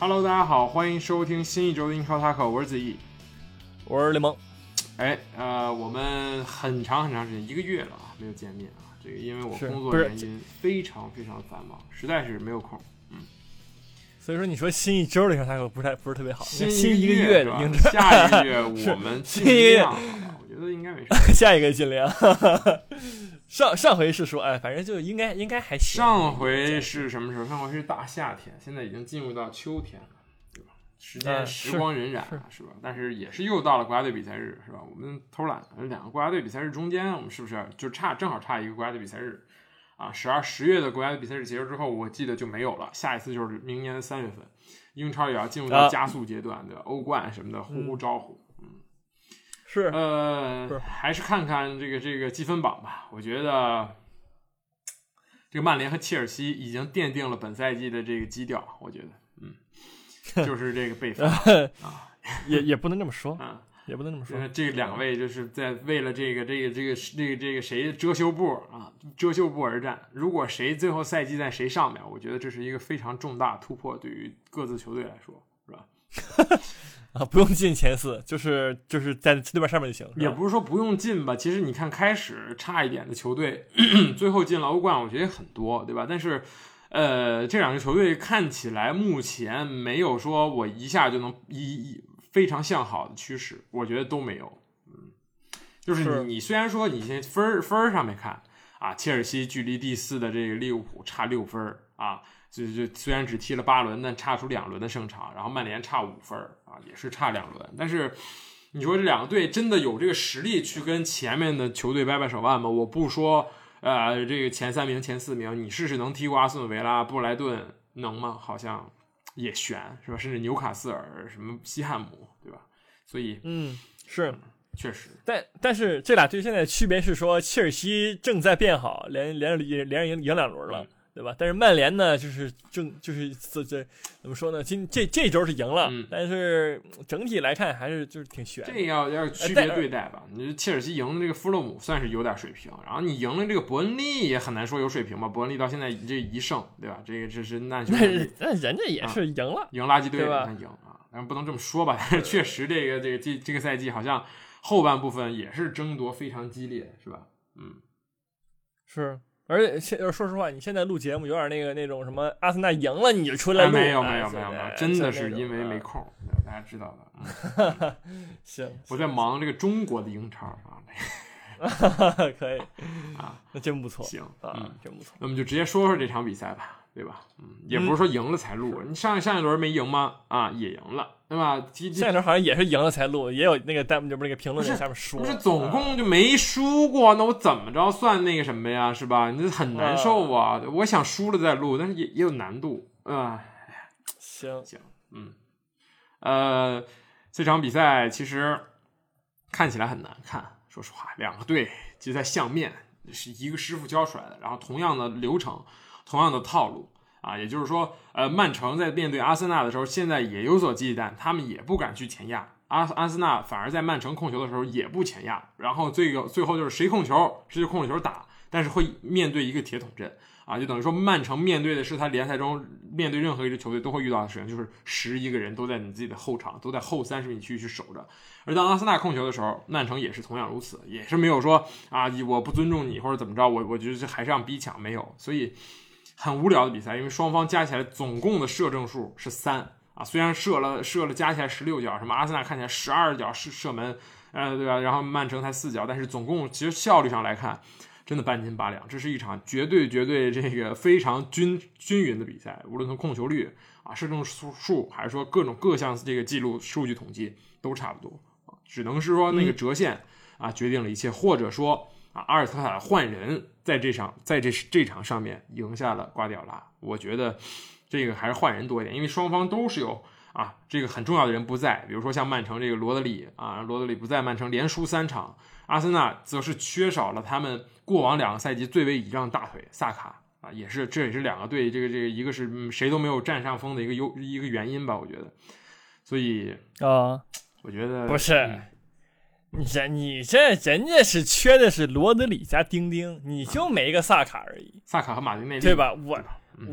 Hello，大家好，欢迎收听新一周的英超 Talk，我是子毅，我是雷蒙。哎，呃，我们很长很长时间，一个月了啊，没有见面啊。这个因为我工作原因非常非常繁忙，实在是没有空。嗯，所以说你说新一周的英超 Talk 不太不是特别好。新一个月的英超，下一个月 我们尽量，我觉得应该没事。下一个尽量。上上回是说，哎，反正就应该应该还行。上回是什么时候？上回是大夏天，现在已经进入到秋天了，对吧？时间时光荏苒，是吧？但是也是又到了国家队比赛日，是吧？我们偷懒，两个国家队比赛日中间，我们是不是就差正好差一个国家队比赛日啊？十二十月的国家队比赛日结束之后，我记得就没有了，下一次就是明年的三月份，英超也要进入到加速阶段，对吧？欧冠什么的，呼呼招呼。是呃，还是看看这个这个积分榜吧。我觉得这个曼联和切尔西已经奠定了本赛季的这个基调。我觉得，嗯，就是这个被罚 啊，也也不能这么说，啊，也不能这么说。这两位就是在为了这个这个这个这个这个谁遮羞布啊，遮羞布而战。如果谁最后赛季在谁上面，我觉得这是一个非常重大突破，对于各自球队来说，是吧？啊，不用进前四，就是就是在对面上面就行。也不是说不用进吧，其实你看开始差一点的球队，最后进了欧冠，我觉得也很多，对吧？但是，呃，这两支球队看起来目前没有说我一下就能一非常向好的趋势，我觉得都没有。嗯，就是你你虽然说你先分分上面看啊，切尔西距离第四的这个利物浦差六分啊。就就虽然只踢了八轮，但差出两轮的胜场，然后曼联差五分啊，也是差两轮。但是你说这两个队真的有这个实力去跟前面的球队掰掰手腕吗？我不说，呃，这个前三名、前四名，你试试能踢过阿斯顿维拉、布莱顿能吗？好像也悬，是吧？甚至纽卡斯尔、什么西汉姆，对吧？所以，嗯，是确实。但但是这俩队现在区别是说，切尔西正在变好，连连连连赢赢两轮了。对吧？但是曼联呢，就是正就是这这怎么说呢？今这这周是赢了，但是整体来看还是就是挺悬。这要要区别对待吧？你切尔西赢了这个弗洛姆算是有点水平，然后你赢了这个伯恩利也很难说有水平吧？伯恩利到现在这一胜，对吧？这个这是那那那人家也是赢了，赢垃圾队吧？赢啊！但不能这么说吧？但是确实这个这个这这个赛季好像后半部分也是争夺非常激烈，是吧？嗯，是。而且现说实话，你现在录节目有点那个那种什么，阿森纳赢了你就出来录，没有没有没有没有，真的是因为没空，大家知道的。行，我在忙这个中国的英超啊。可以啊，那真不错。行啊，真不错。那么就直接说说这场比赛吧。对吧？嗯，也不是说赢了才录。你上上一轮没赢吗？啊，也赢了，对吧？上一轮好像也是赢了才录，也有那个弹幕，就不是那个评论在下面说，不是总共就没输过，那我怎么着算那个什么呀？是吧？你很难受啊！我想输了再录，但是也也有难度啊。行行，嗯，呃，这场比赛其实看起来很难看，说实话，两个队就在相面，是一个师傅教出来的，然后同样的流程。同样的套路啊，也就是说，呃，曼城在面对阿森纳的时候，现在也有所忌惮，他们也不敢去前压。阿阿森纳反而在曼城控球的时候也不前压，然后这个最后就是谁控球谁就控着球打，但是会面对一个铁桶阵啊，就等于说曼城面对的是他联赛中面对任何一支球队都会遇到的事情，就是十一个人都在你自己的后场，都在后三十米区域去守着。而当阿森纳控球的时候，曼城也是同样如此，也是没有说啊，我不尊重你或者怎么着，我我觉得还是让逼抢没有，所以。很无聊的比赛，因为双方加起来总共的射正数是三啊，虽然射了射了加起来十六脚，什么阿森纳看起来十二脚射射门，呃，对吧？然后曼城才四脚，但是总共其实效率上来看，真的半斤八两。这是一场绝对绝对这个非常均均匀的比赛，无论从控球率啊、射正数数，还是说各种各项这个记录数据统计都差不多啊，只能是说那个折线啊决定了一切，或者说。啊，阿尔特塔换人在这场在这这场上面赢下了瓜迪奥拉，我觉得这个还是换人多一点，因为双方都是有啊这个很重要的人不在，比如说像曼城这个罗德里啊，罗德里不在，曼城连输三场，阿森纳则是缺少了他们过往两个赛季最为倚仗大腿萨卡啊，也是这也是两个队这个这个一个是谁都没有占上风的一个优一个原因吧，我觉得，所以啊，我觉得不是。你这你这人家是缺的是罗德里加丁丁，你就没一个萨卡而已。萨卡和马丁内利，对吧？我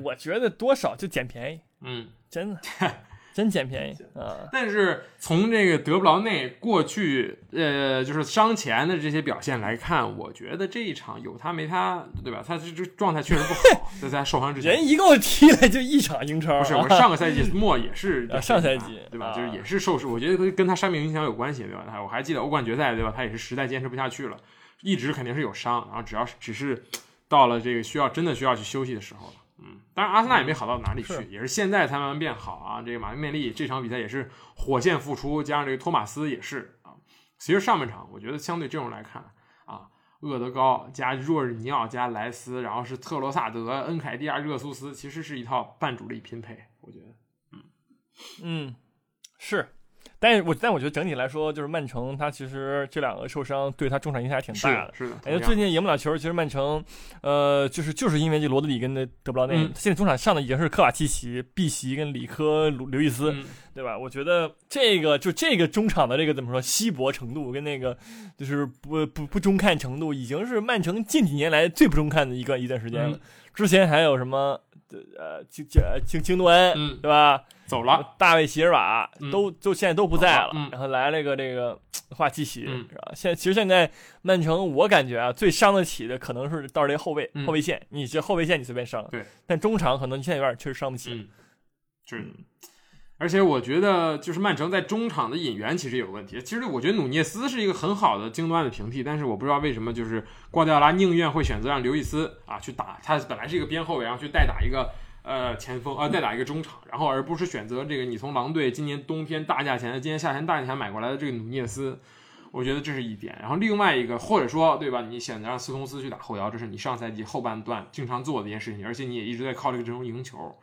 我觉得多少就捡便宜，嗯，真的。真捡便宜啊！但是从这个德布劳内过去呃，就是伤前的这些表现来看，我觉得这一场有他没他，对吧？他这这状态确实不好，在他受伤之前，人一共踢了就一场英超，不是？我上个赛季末也是 上赛季对吧？就是也是受伤，我觉得跟他伤病影响有关系，对吧？他我还记得欧冠决赛，对吧？他也是实在坚持不下去了，一直肯定是有伤，然后只要只是到了这个需要真的需要去休息的时候了。嗯，当然阿森纳也没好到哪里去，也是现在才慢慢变好啊。这个马丁内利这场比赛也是火线复出，加上这个托马斯也是啊。其实上半场我觉得相对阵容来看啊，厄德高加若日尼奥加莱斯，然后是特罗萨德、恩凯蒂亚、热苏斯，其实是一套半主力拼配，我觉得，嗯嗯，是。但是我但我觉得整体来说，就是曼城他其实这两个受伤对他中场影响还挺大的。是的，哎，最近赢不了球，其实曼城，呃，就是就是因为这罗德里跟那德布劳内，现在中场上的已经是科瓦契奇、碧玺跟里科刘易斯，对吧？我觉得这个就这个中场的这个怎么说稀薄程度跟那个就是不不不中看程度，已经是曼城近几年来最不中看的一个一段时间了。之前还有什么呃京京京京多恩，对吧？走了，大卫席尔瓦都就现在都不在了，然后来了个这个华基奇，是吧？现在其实现在曼城，我感觉啊，最伤得起的可能是到这后卫后卫线，你这后卫线你随便伤，对，但中场可能现在有点确实伤不起，是。而且我觉得就是曼城在中场的引援其实有问题。其实我觉得努涅斯是一个很好的精端的平替，但是我不知道为什么就是瓜迪奥拉宁愿会选择让刘易斯啊去打，他本来是一个边后卫，然后去代打一个。呃，前锋呃，再打一个中场，然后而不是选择这个你从狼队今年冬天大价钱、今年夏天大价钱买过来的这个努涅斯，我觉得这是一点。然后另外一个，或者说对吧，你选择让斯通斯去打后腰，这是你上赛季后半段经常做的一件事情，而且你也一直在靠这个阵容赢球。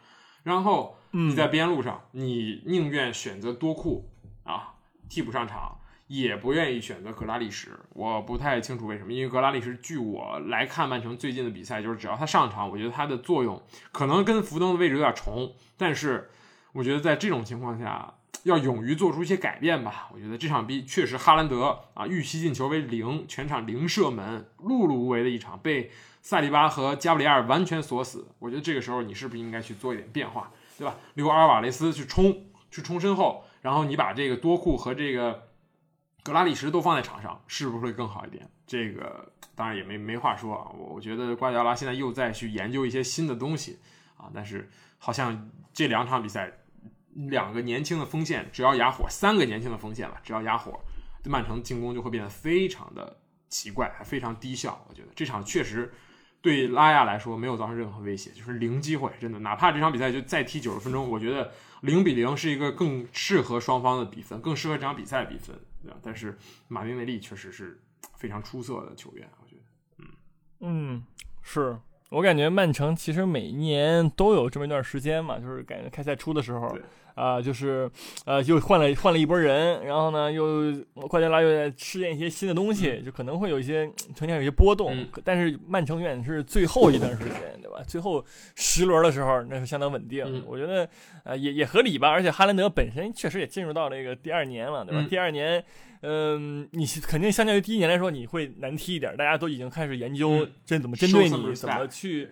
然后你在边路上，你宁愿选择多库啊替补上场。也不愿意选择格拉利什，我不太清楚为什么。因为格拉利什，据我来看曼城最近的比赛，就是只要他上场，我觉得他的作用可能跟福登的位置有点重，但是我觉得在这种情况下，要勇于做出一些改变吧。我觉得这场比确实哈兰德啊预期进球为零，全场零射门，碌碌无为的一场，被萨利巴和加布里埃尔完全锁死。我觉得这个时候你是不是应该去做一点变化，对吧？留阿尔瓦雷斯去冲，去冲身后，然后你把这个多库和这个。格拉里什都放在场上，是不是会更好一点？这个当然也没没话说啊。我我觉得瓜迪奥拉现在又在去研究一些新的东西啊，但是好像这两场比赛，两个年轻的锋线只要哑火，三个年轻的锋线了，只要哑火，曼城进攻就会变得非常的奇怪，还非常低效。我觉得这场确实对拉亚来说没有造成任何威胁，就是零机会，真的。哪怕这场比赛就再踢九十分钟，我觉得零比零是一个更适合双方的比分，更适合这场比赛的比分。但是马丁内利确实是非常出色的球员，我觉得，嗯嗯，是我感觉曼城其实每年都有这么一段时间嘛，就是感觉开赛初的时候。啊，就是，呃，又换了换了一波人，然后呢，又瓜迪拉又在试验一些新的东西，就可能会有一些呈现有些波动。但是曼城远是最后一段时间，对吧？最后十轮的时候，那是相当稳定。我觉得，呃，也也合理吧。而且哈兰德本身确实也进入到这个第二年了，对吧？第二年，嗯，你肯定相较于第一年来说，你会难踢一点。大家都已经开始研究针怎么针对你，怎么去。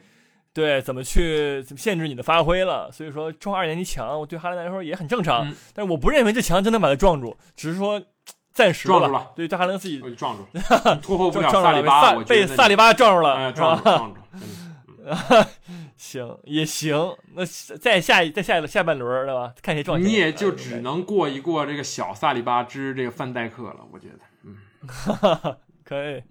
对，怎么去限制你的发挥了？所以说，撞二年级强，我对哈兰来说也很正常。但是我不认为这墙真能把他撞住，只是说暂时撞住了。对，哈兰德自己撞住，突破不了萨里巴，被萨里巴撞住了，撞住，撞住。行也行，那再下一再下一下半轮对吧？看谁撞。你也就只能过一过这个小萨里巴之这个范戴克了，我觉得。嗯，可以。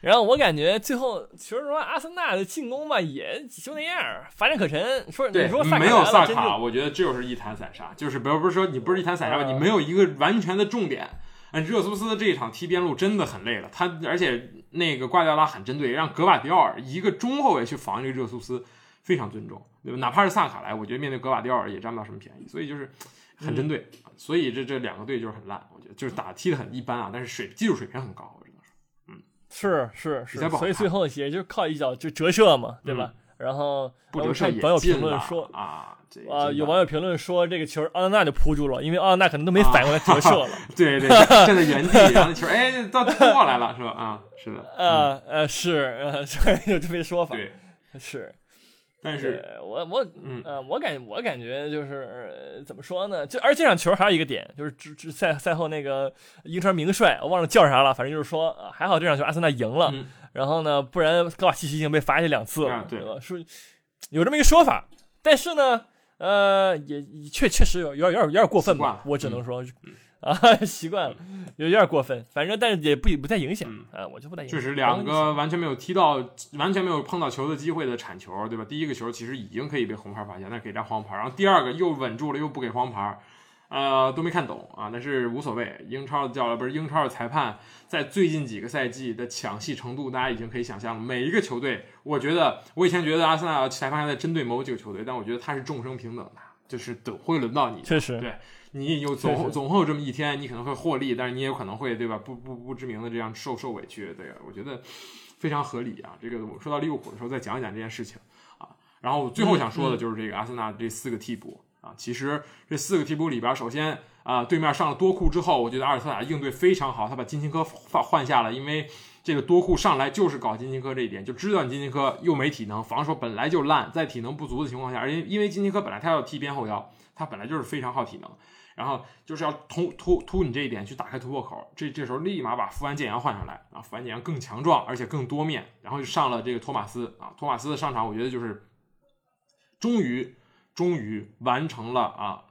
然后我感觉最后，其实说阿森纳的进攻吧，也就那样，乏善可陈。说你说没有萨卡，我觉得这就是一盘散沙。就是不要不是说你不是一盘散沙吧？你没有一个完全的重点。嗯，热苏斯这一场踢边路真的很累了，他而且那个瓜迪奥拉很针对，让格瓦迪奥尔一个中后卫去防这个热苏斯，非常尊重，对吧？哪怕是萨卡来，我觉得面对格瓦迪奥尔也占不到什么便宜，所以就是很针对。所以这这两个队就是很烂，我觉得就是打踢的很一般啊，但是水技术水平很高。是是是，所以最后也就靠一脚就折射嘛，对吧？然后我看网友评论说啊啊，有网友评论说这个球奥纳纳就扑住了，因为奥纳纳可能都没反应过来折射了。对对，站在原地，然后球哎到过来了，是吧？啊，是的。呃呃是呃，有这么一说法。对，是。但是我我嗯呃，我感我感觉就是怎么说呢？就而这场球还有一个点，就是之之赛赛后那个英超名帅，我忘了叫啥了，反正就是说还好这场球阿森纳赢了，然后呢，不然高瓦西奇已经被罚下两次了，对吧？说有这么一个说法，但是呢，呃，也确确实有有点有点有点过分吧，我只能说。啊，习惯了，有点过分。反正，但是也不不太影响啊，我就不太影响。确实，两个完全没有踢到、完全没有碰到球的机会的铲球，对吧？第一个球其实已经可以被红牌罚下，那给张黄牌。然后第二个又稳住了，又不给黄牌，呃，都没看懂啊。但是无所谓，英超的教练不是英超的裁判，在最近几个赛季的抢戏程度，大家已经可以想象了。每一个球队，我觉得我以前觉得阿森纳裁判还在针对某几个球队，但我觉得他是众生平等的，就是等会轮到你。确实，对。你有总总会有这么一天，你可能会获利，但是你也有可能会，对吧？不不不知名的这样受受委屈，对，我觉得非常合理啊。这个我说到利物浦的时候再讲一讲这件事情啊。然后最后想说的就是这个阿森纳这四个替补啊，其实这四个替补里边，首先啊，对面上了多库之后，我觉得阿尔特塔应对非常好，他把金琴科换换下了，因为这个多库上来就是搞金琴科这一点，就知道你金琴科又没体能，防守本来就烂，在体能不足的情况下，而且因为金琴科本来他要踢边后腰，他本来就是非常耗体能。然后就是要突突突你这一点去打开突破口，这这时候立马把富安健洋换上来啊，富安健洋更强壮，而且更多面，然后就上了这个托马斯啊，托马斯的上场，我觉得就是终于终于完成了啊，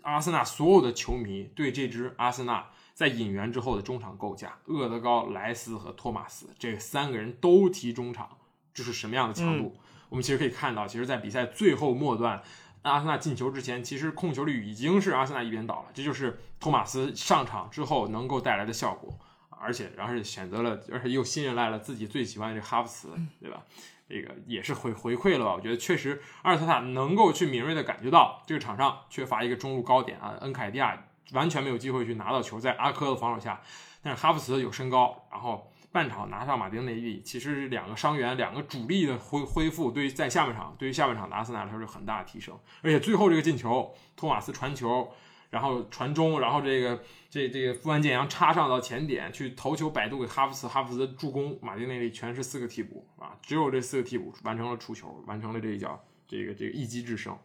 阿森纳所有的球迷对这支阿森纳在引援之后的中场构架，厄德高、莱斯和托马斯这三个人都踢中场，这是什么样的强度？我们其实可以看到，其实，在比赛最后末段。阿森纳进球之前，其实控球率已经是阿森纳一边倒了。这就是托马斯上场之后能够带来的效果，而且，然后选择了，而且又信任来了自己最喜欢的这哈弗茨，对吧？这个也是回回馈了吧？我觉得确实，阿尔特塔能够去敏锐的感觉到这个场上缺乏一个中路高点啊，恩凯迪亚完全没有机会去拿到球，在阿科的防守下，但是哈弗茨有身高，然后。半场拿下马丁内利，其实是两个伤员、两个主力的恢恢复，对于在下半场，对于下半场的阿森纳来说是很大的提升。而且最后这个进球，托马斯传球，然后传中，然后这个这这个富安健洋插上到前点去头球摆渡给哈弗茨，哈弗茨助攻，马丁内利全是四个替补啊，只有这四个替补完成了出球，完成了这一脚这个这个一击制胜。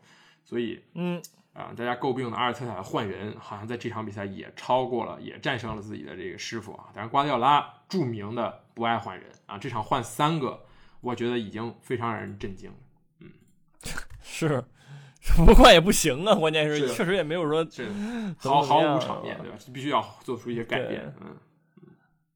所以，嗯。啊，大家诟病的阿尔特塔的换人，好像在这场比赛也超过了，也战胜了自己的这个师傅啊。但是瓜迪奥拉著名的不爱换人啊，这场换三个，我觉得已经非常让人震惊。嗯，是不换也不行啊，关键是确实也没有说毫毫无场面，对吧？必须要做出一些改变。嗯。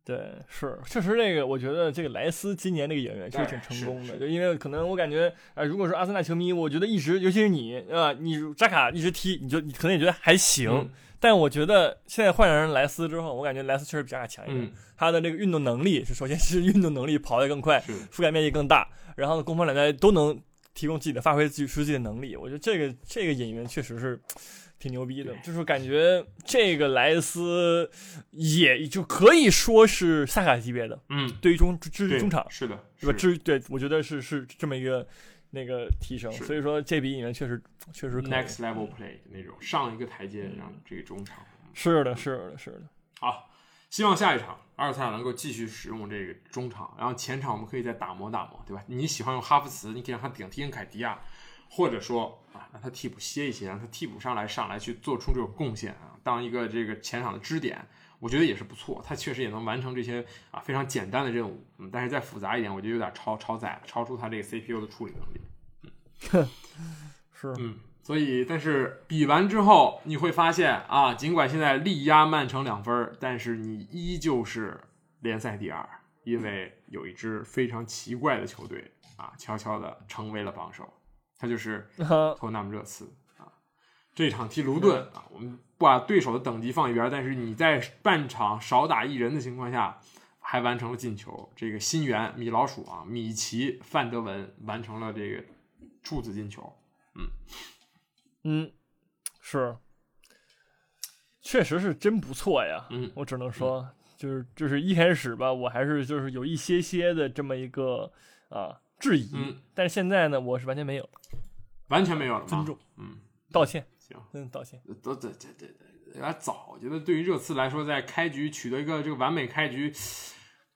对，是确实这个，我觉得这个莱斯今年这个演员确实挺成功的，就因为可能我感觉，啊，如果说阿森纳球迷，我觉得一直，尤其是你，啊，你扎卡一直踢，你就你可能也觉得还行，但我觉得现在换上人莱斯之后，我感觉莱斯确实比扎卡强一点，他的这个运动能力是，首先是运动能力，跑得更快，覆盖面积更大，然后攻防两端都能提供自己的发挥自己自己的能力，我觉得这个这个演员确实是。挺牛逼的，就是感觉这个莱斯也就可以说是萨卡级别的，嗯，对于中中中场是的，是吧？至对我觉得是是这么一个那个提升，所以说这笔引援确实确实 next level play 那种上一个台阶，让这个中场是的，是的，是的。好，希望下一场阿尔萨能够继续使用这个中场，然后前场我们可以再打磨打磨，对吧？你喜欢用哈弗茨，你可以让他顶替恩凯迪亚。或者说啊，让他替补歇一歇，让他替补上来上来去做出这种贡献啊，当一个这个前场的支点，我觉得也是不错。他确实也能完成这些啊非常简单的任务，嗯，但是再复杂一点，我觉得有点超超载，超出他这个 CPU 的处理能力。嗯，是，嗯，所以但是比完之后你会发现啊，尽管现在力压曼城两分，但是你依旧是联赛第二，因为有一支非常奇怪的球队啊，悄悄的成为了榜首。他就是托纳姆热刺啊，这场踢卢顿啊，我们不把对手的等级放一边，但是你在半场少打一人的情况下，还完成了进球。这个新援米老鼠啊，米奇范德文完成了这个处子进球。嗯嗯，是，确实是真不错呀。嗯，我只能说，就是就是一开始吧，我还是就是有一些些的这么一个啊。质疑，嗯但是现在呢，我是完全没有，完全没有了。尊重，嗯，道歉，行，嗯，道歉。都对对对对，有点早。我觉得对于热刺来说，在开局取得一个这个完美开局，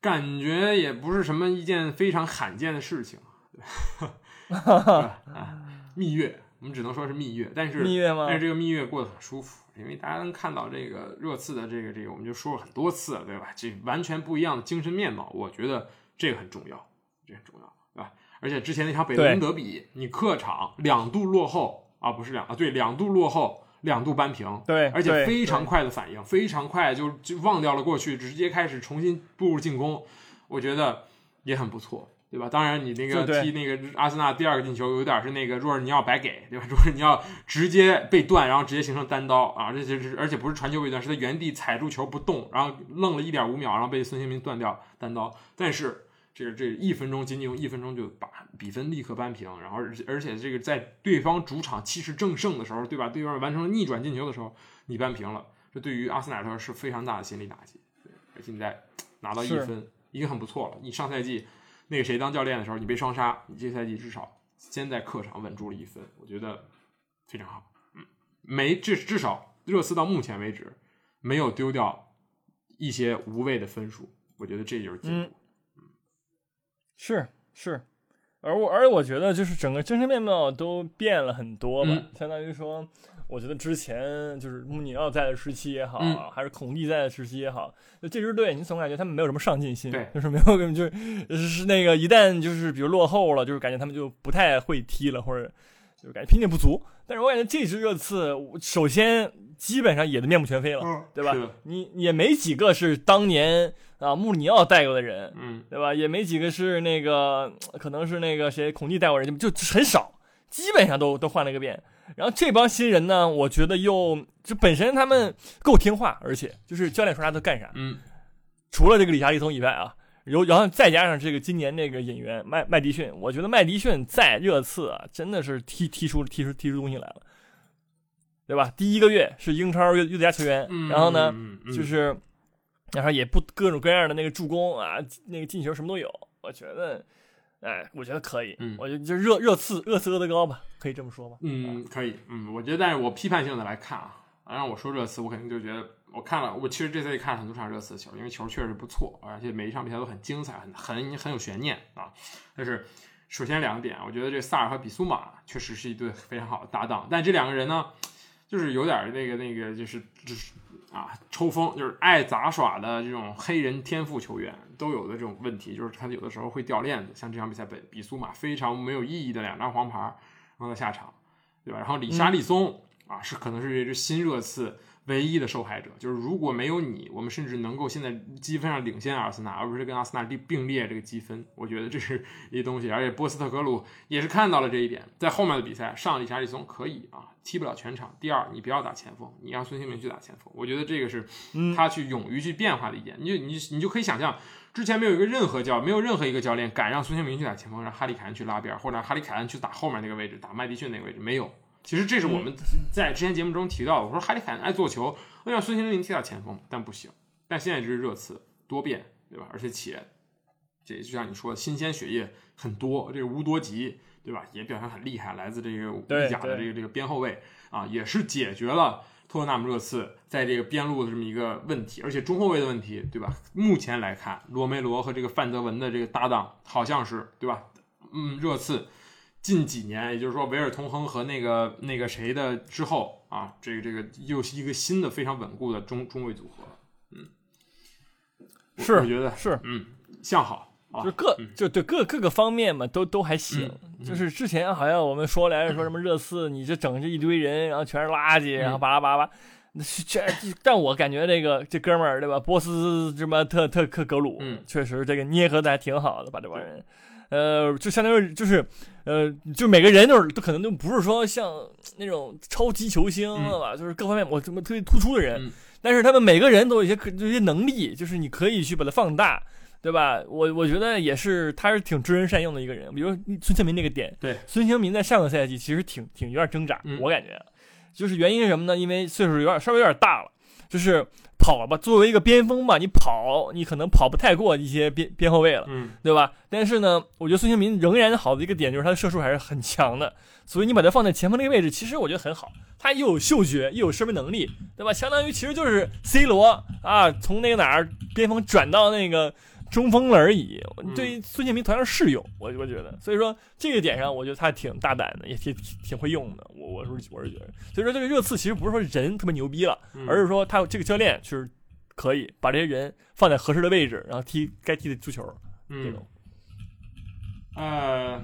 感觉也不是什么一件非常罕见的事情。啊，蜜月，我们只能说是蜜月，但是蜜月吗？但是这个蜜月过得很舒服，因为大家能看到这个热刺的这个这个，我们就说了很多次了，对吧？这完全不一样的精神面貌，我觉得这个很重要，这很重要？而且之前那场北伦敦德比，你客场两度落后啊，不是两啊，对，两度落后。两度扳平，对，而且非常快的反应，非常快就就忘掉了过去，直接开始重新步入进攻，我觉得也很不错，对吧？当然，你那个踢那个阿森纳第二个进球有点是那个若尔尼奥白给，对吧？若尔尼奥直接被断，然后直接形成单刀啊，这就是而且不是传球被断，是他原地踩住球不动，然后愣了一点五秒，然后被孙兴民断掉单刀，但是。这个这一分钟，仅仅用一分钟就把比分立刻扳平，然后而且而且这个在对方主场气势正盛的时候，对吧？对方完成了逆转进球的时候，你扳平了，这对于阿森纳来说是非常大的心理打击。而现在拿到一分已经很不错了。你上赛季那个谁当教练的时候，你被双杀，你这赛季至少先在客场稳住了一分，我觉得非常好。嗯，没至至少热刺到目前为止没有丢掉一些无谓的分数，我觉得这就是进步。是是，而我而我觉得就是整个精神面貌都变了很多吧，相当于说，我觉得之前就是穆里尼奥在的时期也好，还是孔蒂在的时期也好，就这支队你总感觉他们没有什么上进心，就是没有就是是那个一旦就是比如落后了，就是感觉他们就不太会踢了，或者就感觉拼劲不足。但是我感觉这支热刺，首先基本上也都面目全非了，对吧？你也没几个是当年。啊，穆里尼奥带过的人，嗯，对吧？也没几个是那个，可能是那个谁，孔蒂带过人，就很少，基本上都都换了个遍。然后这帮新人呢，我觉得又就本身他们够听话，而且就是教练说啥都干啥，嗯。除了这个理查利松以外啊，有然后再加上这个今年那个引援麦麦迪逊，我觉得麦迪逊在热刺啊，真的是踢踢出踢出踢出东西来了，对吧？第一个月是英超优最佳球员，然后呢，就是。然后也不各种各样的那个助攻啊，那个进球什么都有，我觉得，哎，我觉得可以，嗯，我觉得就热热刺热刺的高吧，可以这么说吧，嗯，可以，嗯，我觉得，但是我批判性的来看啊，让我说热刺，我肯定就觉得，我看了，我其实这次也看了很多场热刺的球，因为球确实不错，而且每一场比赛都很精彩，很很很有悬念啊。但是首先两个点，我觉得这萨尔和比苏马确实是一对非常好的搭档，但这两个人呢，就是有点那个那个，就是就是。啊，抽风就是爱杂耍的这种黑人天赋球员都有的这种问题，就是他有的时候会掉链子。像这场比赛，本比苏马非常没有意义的两张黄牌，让他下场，对吧？然后里沙利松啊，是可能是这支新热刺。唯一的受害者就是，如果没有你，我们甚至能够现在积分上领先阿森纳，而不是跟阿森纳并并列这个积分。我觉得这是一东西，而且波斯特格鲁也是看到了这一点，在后面的比赛上理查利松可以啊，踢不了全场。第二，你不要打前锋，你让孙兴民去打前锋。我觉得这个是他去勇于去变化的一点。你就你你就可以想象，之前没有一个任何教，没有任何一个教练敢让孙兴民去打前锋，让哈利凯恩去拉边，或者让哈利凯恩去打后面那个位置，打麦迪逊那个位置，没有。其实这是我们在之前节目中提到的。我说哈里凯恩爱做球，我想孙兴慜踢到前锋，但不行。但现在这是热刺多变，对吧？而且且这就像你说的，新鲜血液很多。这个乌多吉，对吧？也表现很厉害，来自这个意甲的这个这个边后卫啊，也是解决了托特纳姆热刺在这个边路的这么一个问题，而且中后卫的问题，对吧？目前来看，罗梅罗和这个范德文的这个搭档好像是，对吧？嗯，热刺。近几年，也就是说，维尔通亨和那个那个谁的之后啊，这个这个又是一个新的非常稳固的中中卫组合，嗯，是，我觉得是，嗯，向好，就各就对各各个方面嘛，都都还行。就是之前好像我们说来说什么热刺，你这整这一堆人，然后全是垃圾，然后巴拉巴拉，那这但我感觉这个这哥们儿对吧，波斯什么特特克格鲁，嗯，确实这个捏合的还挺好的，把这帮人。呃，就相当于就是，呃，就每个人都是都可能都不是说像那种超级球星吧，就是各方面我什么特别突出的人，但是他们每个人都有一些可这些能力，就是你可以去把它放大，对吧？我我觉得也是，他是挺知人善用的一个人。比如孙兴民那个点，对，孙兴民在上个赛季其实挺挺有点挣扎，我感觉，就是原因是什么呢？因为岁数有点稍微有点大了，就是。跑吧，作为一个边锋吧，你跑，你可能跑不太过一些边边后卫了，嗯，对吧？但是呢，我觉得孙兴民仍然好的一个点就是他的射术还是很强的，所以你把他放在前锋那个位置，其实我觉得很好。他又有嗅觉，又有射门能力，对吧？相当于其实就是 C 罗啊，从那个哪儿边锋转到那个中锋了而已，对于孙兴民同样适用。我我觉得，所以说这个点上，我觉得他挺大胆的，也挺挺会用的。我我是我是觉得，所以说这个热刺其实不是说人特别牛逼了，而是说他这个教练就是可以把这些人放在合适的位置，然后踢该踢的足球。这种，呃，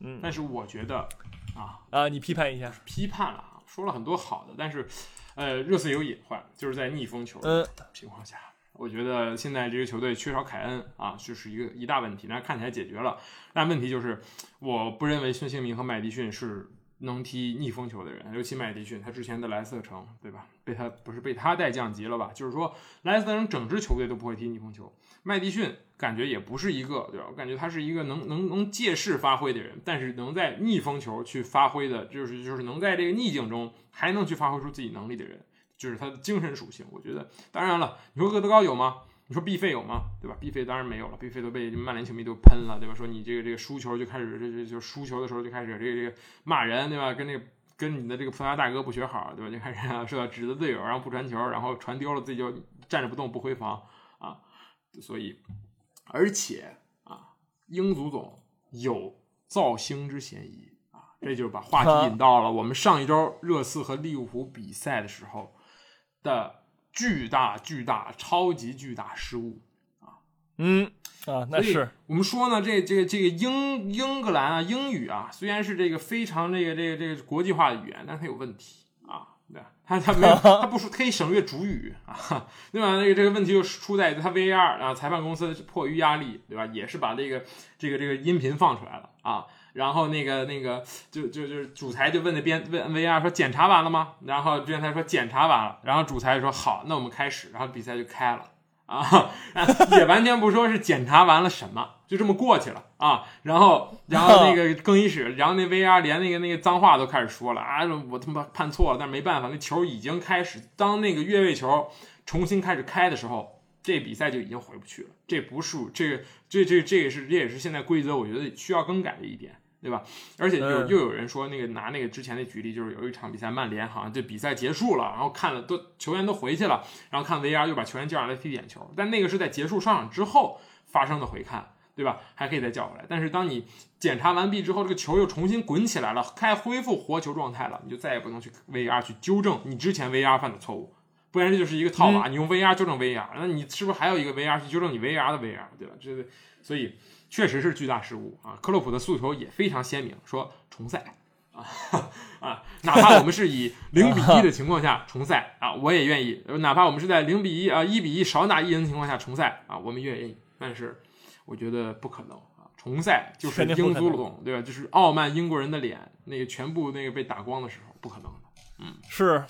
嗯，但是我觉得啊啊，你批判一下，批判了啊，说了很多好的，但是呃，热刺有隐患，就是在逆风球的情况下。我觉得现在这个球队缺少凯恩啊，就是一个一大问题。那看起来解决了，但问题就是，我不认为孙兴民和麦迪逊是能踢逆风球的人。尤其麦迪逊，他之前的莱斯特城，对吧？被他不是被他带降级了吧？就是说，莱斯特城整支球队都不会踢逆风球。麦迪逊感觉也不是一个，对吧？我感觉他是一个能能能借势发挥的人，但是能在逆风球去发挥的，就是就是能在这个逆境中还能去发挥出自己能力的人。就是他的精神属性，我觉得，当然了，你说厄德高有吗？你说毕费有吗？对吧？毕费当然没有了，毕费都被曼联球迷都喷了，对吧？说你这个这个输球就开始这这就输球的时候就开始这个这个骂人，对吧？跟那个跟你的这个葡萄牙大哥不学好，对吧？就开始是吧？指责队友，然后不传球，然后传丢了自己就站着不动不回防啊，所以，而且啊，英足总有造星之嫌疑啊，这就是把话题引到了我们上一周热刺和利物浦比赛的时候。的巨大、巨大、超级巨大失误啊！嗯啊，那是我们说呢，这、这个、这个英英格兰啊，英语啊，虽然是这个非常这个、这个、这个国际化的语言，但它有问题啊。对吧，它它没有，它不说可以省略主语啊，对吧？那个这个问题就出在它 VAR 啊，裁判公司迫于压力，对吧？也是把这个这个这个音频放出来了啊。然后那个那个就就就是主裁就问那边问 VR 说检查完了吗？然后边裁说检查完了。然后主裁说好，那我们开始。然后比赛就开了啊，也完全不说是检查完了什么，就这么过去了啊。然后然后那个 更衣室，然后那 VR 连那个那个脏话都开始说了啊，我他妈判错了，但是没办法，那球已经开始。当那个越位球重新开始开的时候，这比赛就已经回不去了。这不是这个这这这也是这也是现在规则，我觉得需要更改的一点。对吧？而且又又有人说那个拿那个之前的举例，就是有一场比赛，曼联好像这比赛结束了，然后看了都球员都回去了，然后看 VR 又把球员叫上来踢点球，但那个是在结束上场之后发生的回看，对吧？还可以再叫回来。但是当你检查完毕之后，这个球又重新滚起来了，开恢复活球状态了，你就再也不能去 VR 去纠正你之前 VR 犯的错误，不然这就是一个套娃。你用 VR 纠正 VR，那你是不是还有一个 VR 去纠正你 VR 的 VR，对吧？这所以。确实是巨大失误啊！克洛普的诉求也非常鲜明，说重赛啊啊！哪怕我们是以零比一的情况下重赛啊，我也愿意；哪怕我们是在零比一啊一比一少打一人的情况下重赛啊，我们也愿意。但是我觉得不可能啊！重赛就是英足总对吧？就是傲慢英国人的脸，那个全部那个被打光的时候，不可能的。嗯，是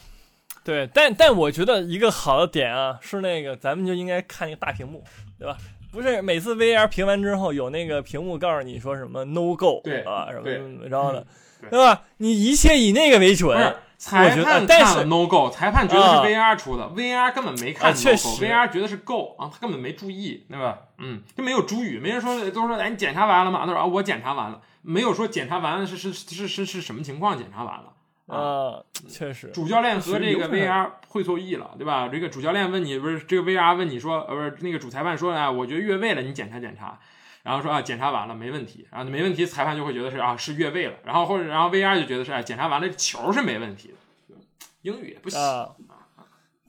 对，但但我觉得一个好的点啊，是那个咱们就应该看一个大屏幕，对吧？不是每次 VR 评完之后有那个屏幕告诉你说什么 No Go 对啊什么怎么着的，对吧？你一切以那个为准。裁判看了 No Go，裁判觉得是 VR 出的，VR 根本没看 No Go，VR 觉得是 Go 啊，他根本没注意，对吧？嗯，就没有主语，没人说都说哎你检查完了吗？他说啊我检查完了，没有说检查完了是是是是是什么情况检查完了。啊，确实，主教练和这个 VR 会错意了，对吧？这个主教练问你，不是这个 VR 问你说，呃，不是那个主裁判说，哎，我觉得越位了，你检查检查，然后说啊，检查完了没问题，然后没问题，裁判就会觉得是啊是越位了，然后或者然后 VR 就觉得是哎检查完了球是没问题。的，英语也不行。啊，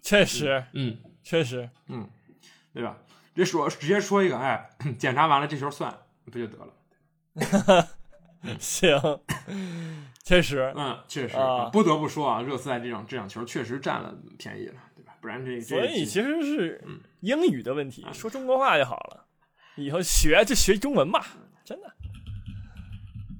确实，嗯，确实，嗯，对吧？这说直接说一个，哎，检查完了这球算不就得了？行。确实，嗯，确实，不得不说啊，热刺在这场这场球确实占了便宜了，对吧？不然这所以其实是英语的问题，说中国话就好了，以后学就学中文吧，真的。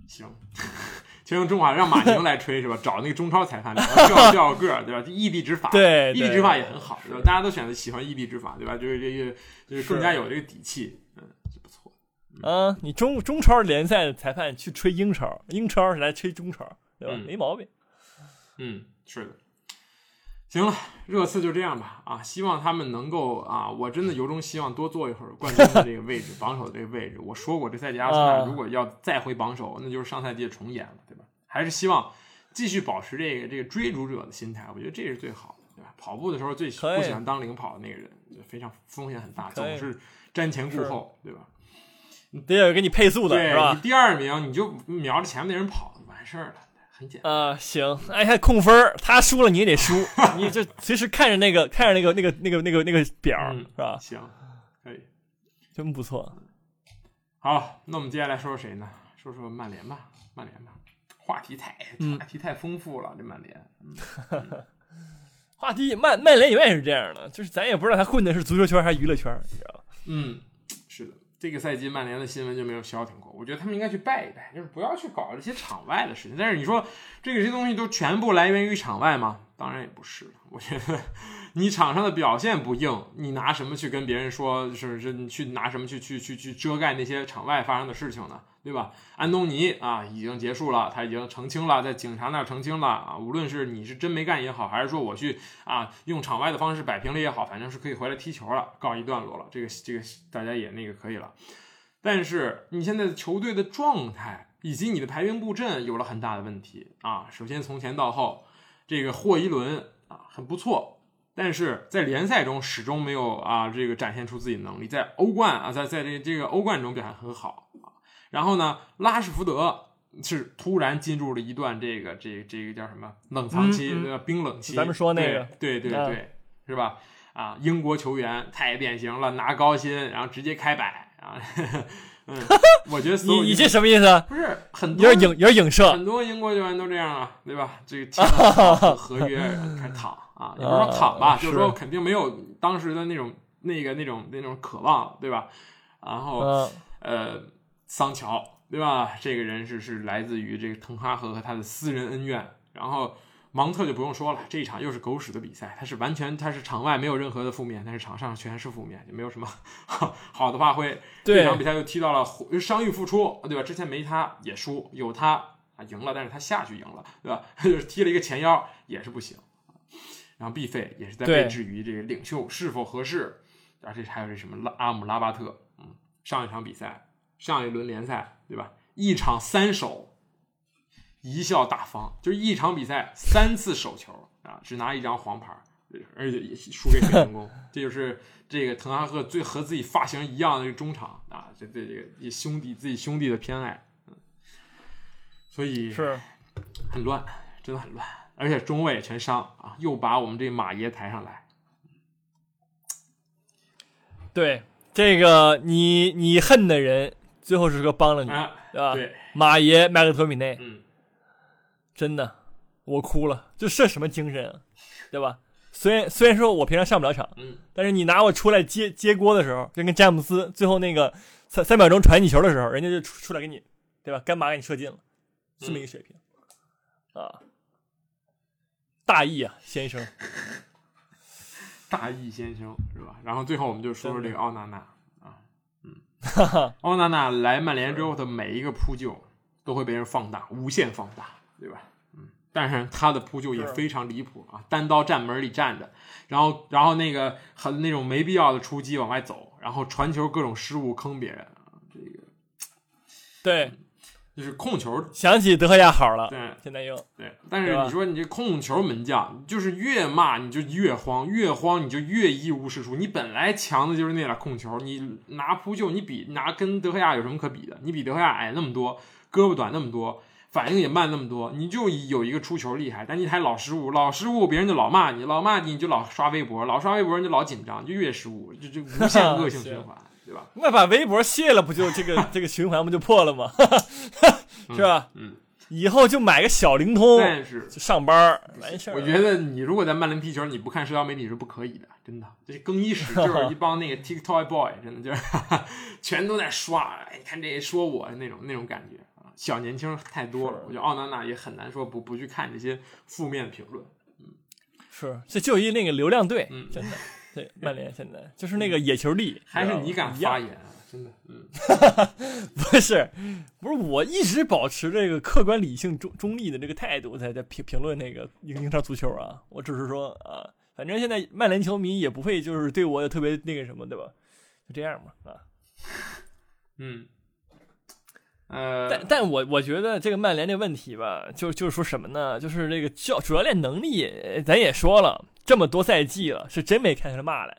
行，就用中华让马宁来吹是吧？找那个中超裁判 调调个儿，对吧？异地执法，对，异地执法也很好，对吧？大家都选择喜欢异地执法，对吧？就是这个，就是更加有这个底气。嗯，你中中超联赛的裁判去吹英超，英超来吹中超，对吧？没毛病。嗯，是的。行了，热刺就这样吧。啊，希望他们能够啊，我真的由衷希望多坐一会儿冠军的这个位置，榜首的这个位置。我说过，这赛季阿森纳如果要再回榜首，那就是上赛季的重演了，对吧？还是希望继续保持这个这个追逐者的心态，我觉得这是最好的。对吧？跑步的时候最不喜欢当领跑的那个人，非常风险很大，总是瞻前顾后，对吧？得有给你配速的是吧？你第二名你就瞄着前面那人跑就完事儿了，很简单啊。行，哎，还控分他输了你也得输，你就随时看着那个看着那个那个那个那个那个表是吧？行，可以，真不错。好，那我们接下来说说谁呢？说说曼联吧，曼联吧。话题太话题太丰富了，这曼联。话题曼曼联永远是这样的，就是咱也不知道他混的是足球圈还是娱乐圈，你知道吧？嗯。这个赛季曼联的新闻就没有消停过，我觉得他们应该去拜一拜，就是不要去搞这些场外的事情。但是你说这些东西都全部来源于场外吗？当然也不是。我觉得你场上的表现不硬，你拿什么去跟别人说？是是，你去拿什么去去去去遮盖那些场外发生的事情呢？对吧？安东尼啊，已经结束了，他已经澄清了，在警察那儿澄清了啊。无论是你是真没干也好，还是说我去啊用场外的方式摆平了也好，反正是可以回来踢球了，告一段落了。这个这个大家也那个可以了。但是你现在的球队的状态以及你的排兵布阵有了很大的问题啊。首先从前到后，这个霍伊伦啊很不错，但是在联赛中始终没有啊这个展现出自己的能力，在欧冠啊在在这这个欧冠中表现很好啊。然后呢，拉什福德是突然进入了一段这个这这个叫什么冷藏期、冰冷期。咱们说那个，对对对，是吧？啊，英国球员太典型了，拿高薪，然后直接开摆啊。嗯，我觉得 你你这什么意思？不是很多有影有影射，很多英国球员都这样啊，对吧？这个签 了合约开始躺啊，也不是说躺吧，就是说肯定没有当时的那种那个那种那种渴望，对吧？然后呃。桑乔，对吧？这个人是是来自于这个滕哈赫和他的私人恩怨。然后芒特就不用说了，这一场又是狗屎的比赛，他是完全他是场外没有任何的负面，但是场上全是负面，就没有什么 好的发挥。这场比赛又踢到了伤愈复出，对吧？之前没他也输，有他啊赢了，但是他下去赢了，对吧？就是踢了一个前腰也是不行。然后 B 费也是在被质疑这个领袖是否合适，而且还有这什么拉阿姆拉巴特，嗯，上一场比赛。上一轮联赛，对吧？一场三手，贻笑大方，就是一场比赛三次手球啊，只拿一张黄牌，而且输给水晶宫。这就是这个滕哈赫最和自己发型一样的这个中场啊，这对这个兄弟自己兄弟的偏爱，所以是很乱，真的很乱，而且中卫全伤啊，又把我们这马爷抬上来，对这个你你恨的人。最后是个帮了你，对吧？对，马爷麦克托米内，嗯，真的，我哭了，这这什么精神啊，对吧？虽然 虽然说我平常上不了场，嗯，但是你拿我出来接接锅的时候，就跟詹姆斯最后那个三三秒钟传你球的时候，人家就出出来给你，对吧？干嘛给你射进了，这么一个水平，啊，大义啊，先生，大义先生是吧？然后最后我们就说说这个奥纳纳。啊，嗯，奥纳纳来曼联之后的每一个扑救都会被人放大，无限放大，对吧？嗯，但是他的扑救也非常离谱啊，单刀站门里站着，然后然后那个很那种没必要的出击往外走，然后传球各种失误坑别人，这个对。就是控球，想起德赫亚好了，对，现在又对，但是你说你这控球门将，就是越骂你就越慌，越慌你就越一无是处。你本来强的就是那俩控球，你拿扑救，你比拿跟德赫亚有什么可比的？你比德赫亚矮那么多，胳膊短那么多，反应也慢那么多，你就有一个出球厉害，但你还老失误，老失误别人就老骂你，老骂你你就老刷微博，老刷微博你就老紧张，就越失误，就就无限恶性循环。对吧？那把微博卸了，不就这个 这个循环不就破了吗？是吧？嗯，以后就买个小灵通，但是上班完事儿。我觉得你如果在曼联踢球，你不看社交媒体是不可以的，真的。这更衣室就是一帮那个 TikTok boy，真的就是 全都在刷。哎，看这说我那种那种感觉啊，小年轻太多了。我觉得奥纳纳也很难说不不去看这些负面评论。嗯，是，这就一那个流量队，嗯真的。对，曼联现在就是那个野球力，还是你敢发言啊？真的，嗯，不是，不是，我一直保持这个客观、理性、中中立的这个态度，在在评评论那个英英超足球啊。我只是说啊，反正现在曼联球迷也不会就是对我特别那个什么，对吧？就这样嘛，啊，嗯，呃，但但我我觉得这个曼联这个问题吧，就就是说什么呢？就是这个教主教练能力，咱也说了这么多赛季了，是真没看出来嘛来，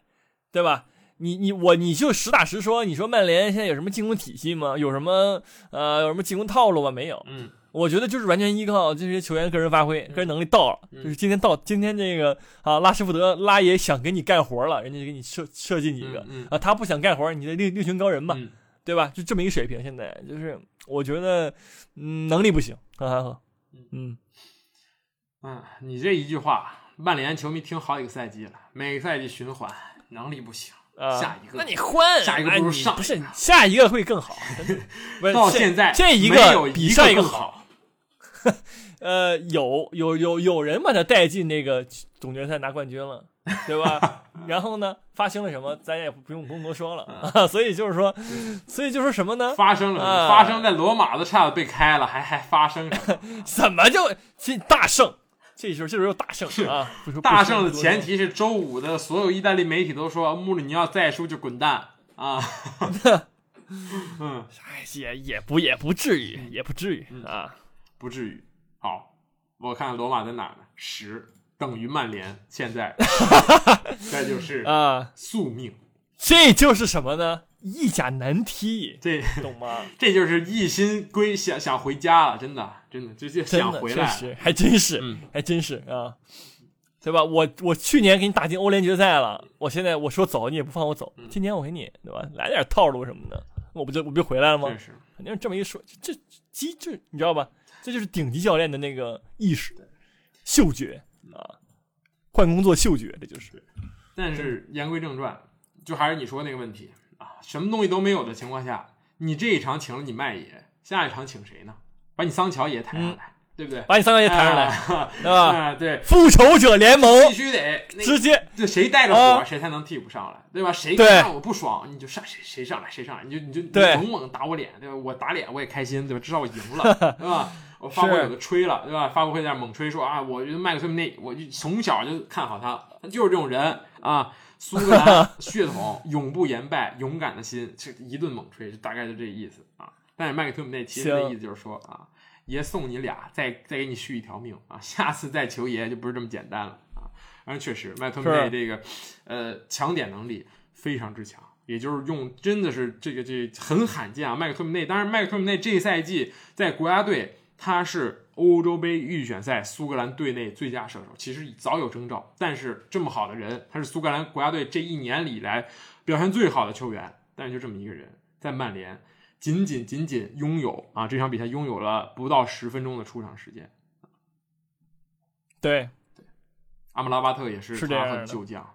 对吧？你你我你就实打实说，你说曼联现在有什么进攻体系吗？有什么呃有什么进攻套路吗？没有。嗯，我觉得就是完全依靠这些球员个人发挥、个人能力到了。就是今天到今天这个啊，拉什福德拉爷想给你干活了，人家就给你设设计几个啊，他不想干活，你的另另寻高人嘛，对吧？就这么一个水平。现在就是我觉得嗯能力不行，啊，嗯嗯，你这一句话，曼联球迷听好几个赛季了，每个赛季循环，能力不行。下一个，那你换下一个不如上，不是 下一个会更好。到现在这一个比上一个好。呃，有有有有人把他带进那个总决赛拿冠军了，对吧？然后呢，发生了什么，咱也不用不用多说了啊。所以就是说，所以就是什么呢？发生了，发生在罗马都差点被开了，还还发生什么？怎么就进大胜？这时候，这时候大胜啊！大胜的前提是周五的所有意大利媒体都说穆里尼奥再输就滚蛋啊！嗯，也也不也不至于，也不至于啊，不至于。好，我看罗马在哪呢？十等于曼联，现在 这就是啊宿命。这就是什么呢？意甲难踢，这懂吗？这就是一心归想想回家了，真的，真的就就想回来，还真是，还真是啊，对吧？我我去年给你打进欧联决赛了，我现在我说走，你也不放我走。今年我给你，对吧？来点套路什么的，我不就我不就回来了吗？肯定是这么一说，这机智，你知道吧？这就是顶级教练的那个意识、嗅觉啊，换工作嗅觉，这就是。但是言归正传，就还是你说那个问题啊。什么东西都没有的情况下，你这一场请了你麦爷，下一场请谁呢？把你桑乔也抬上来，对不对？把你桑乔也抬上来，对吧？对，复仇者联盟必须得直接，就谁带着火，谁才能替补上来，对吧？谁让我不爽，你就上谁谁上来，谁上来，你就你就猛猛打我脸，对吧？我打脸我也开心，对吧？至少我赢了，对吧？我发布会有的吹了，对吧？发布会在那猛吹说啊，我觉得麦克特姆内，我就从小就看好他，他就是这种人啊。苏格兰 血统永不言败，勇敢的心，这一顿猛吹，大概就这意思啊。但是麦克特姆内其实的意思就是说啊，爷送你俩，再再给你续一条命啊，下次再求爷就不是这么简单了啊。反正确实，麦克特姆内这个呃抢点能力非常之强，也就是用真的是这个这很罕见啊。麦克托姆内，当然麦克托姆内这一赛季在国家队他是。欧洲杯预选赛，苏格兰队内最佳射手，其实早有征兆。但是这么好的人，他是苏格兰国家队这一年里来表现最好的球员。但是就这么一个人，在曼联仅仅仅仅拥有啊这场比赛拥有了不到十分钟的出场时间。对对，阿姆拉巴特也是是他很旧将，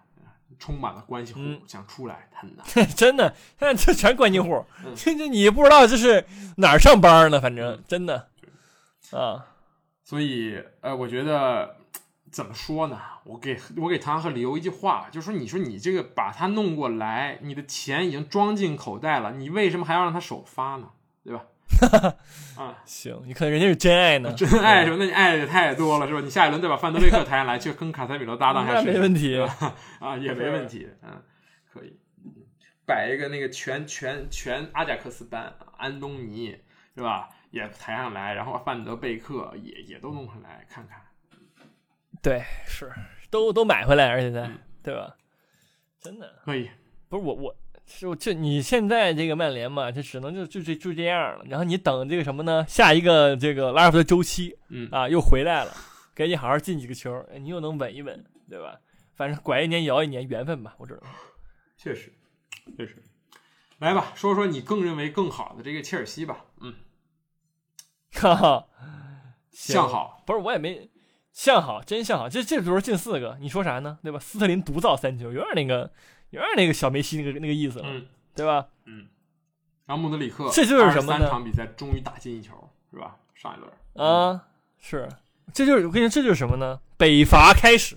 充满了关系户，想出来很难。真的，现在这全关系户，这这你不知道这是哪儿上班呢？反正真的啊。所以，呃，我觉得怎么说呢？我给我给唐和理由一句话，就说你说你这个把他弄过来，你的钱已经装进口袋了，你为什么还要让他首发呢？对吧？啊，行，你看人家是真爱呢，真爱是吧？那你爱的也太多了是吧？你下一轮再把范德贝克抬上来，去跟卡塞米罗搭档下去，没问题啊，也没问题，嗯，可以摆一个那个全全全阿贾克斯班，安东尼是吧？也抬上来，然后范德贝克也也都弄上来看看。对，是都都买回来，而且在对吧？真的可以。不是我，我就就你现在这个曼联嘛，就只能就就这就这样了。然后你等这个什么呢？下一个这个拉尔夫的周期，嗯啊，又回来了，赶紧好好进几个球，你又能稳一稳，对吧？反正拐一年摇一年，缘分吧，我知道。确实，确实。来吧，说说你更认为更好的这个切尔西吧，嗯。哈哈，向好不是我也没向好，真向好。这这时候进四个，你说啥呢？对吧？斯特林独造三球，有点那个，有点那个小梅西那个那个意思了，对吧？嗯。然后穆德里克这就是什么呢？三场比赛终于打进一球，是吧？上一轮啊，是，这就是我跟你说，这就是什么呢？北伐开始。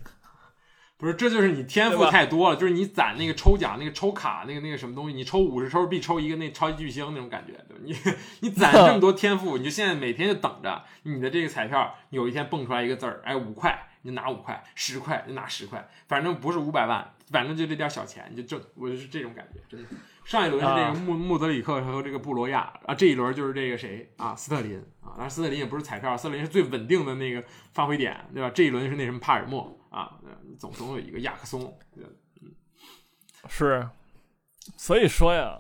不是，这就是你天赋太多了，就是你攒那个抽奖、那个抽卡、那个那个什么东西，你抽五十抽必抽一个那超级巨星那种感觉，对吧？你你攒这么多天赋，你就现在每天就等着你的这个彩票有一天蹦出来一个字儿，哎，五块，你就拿五块，十块就拿十块，反正不是五百万，反正就这点小钱你就挣，我就是这种感觉，真的。上一轮是这个穆穆德里克和这个布罗亚啊，这一轮就是这个谁啊，斯特林啊，但是斯特林也不是彩票，斯特林是最稳定的那个发挥点，对吧？这一轮是那什么帕尔默啊，总总有一个亚克松，嗯，是，所以说呀，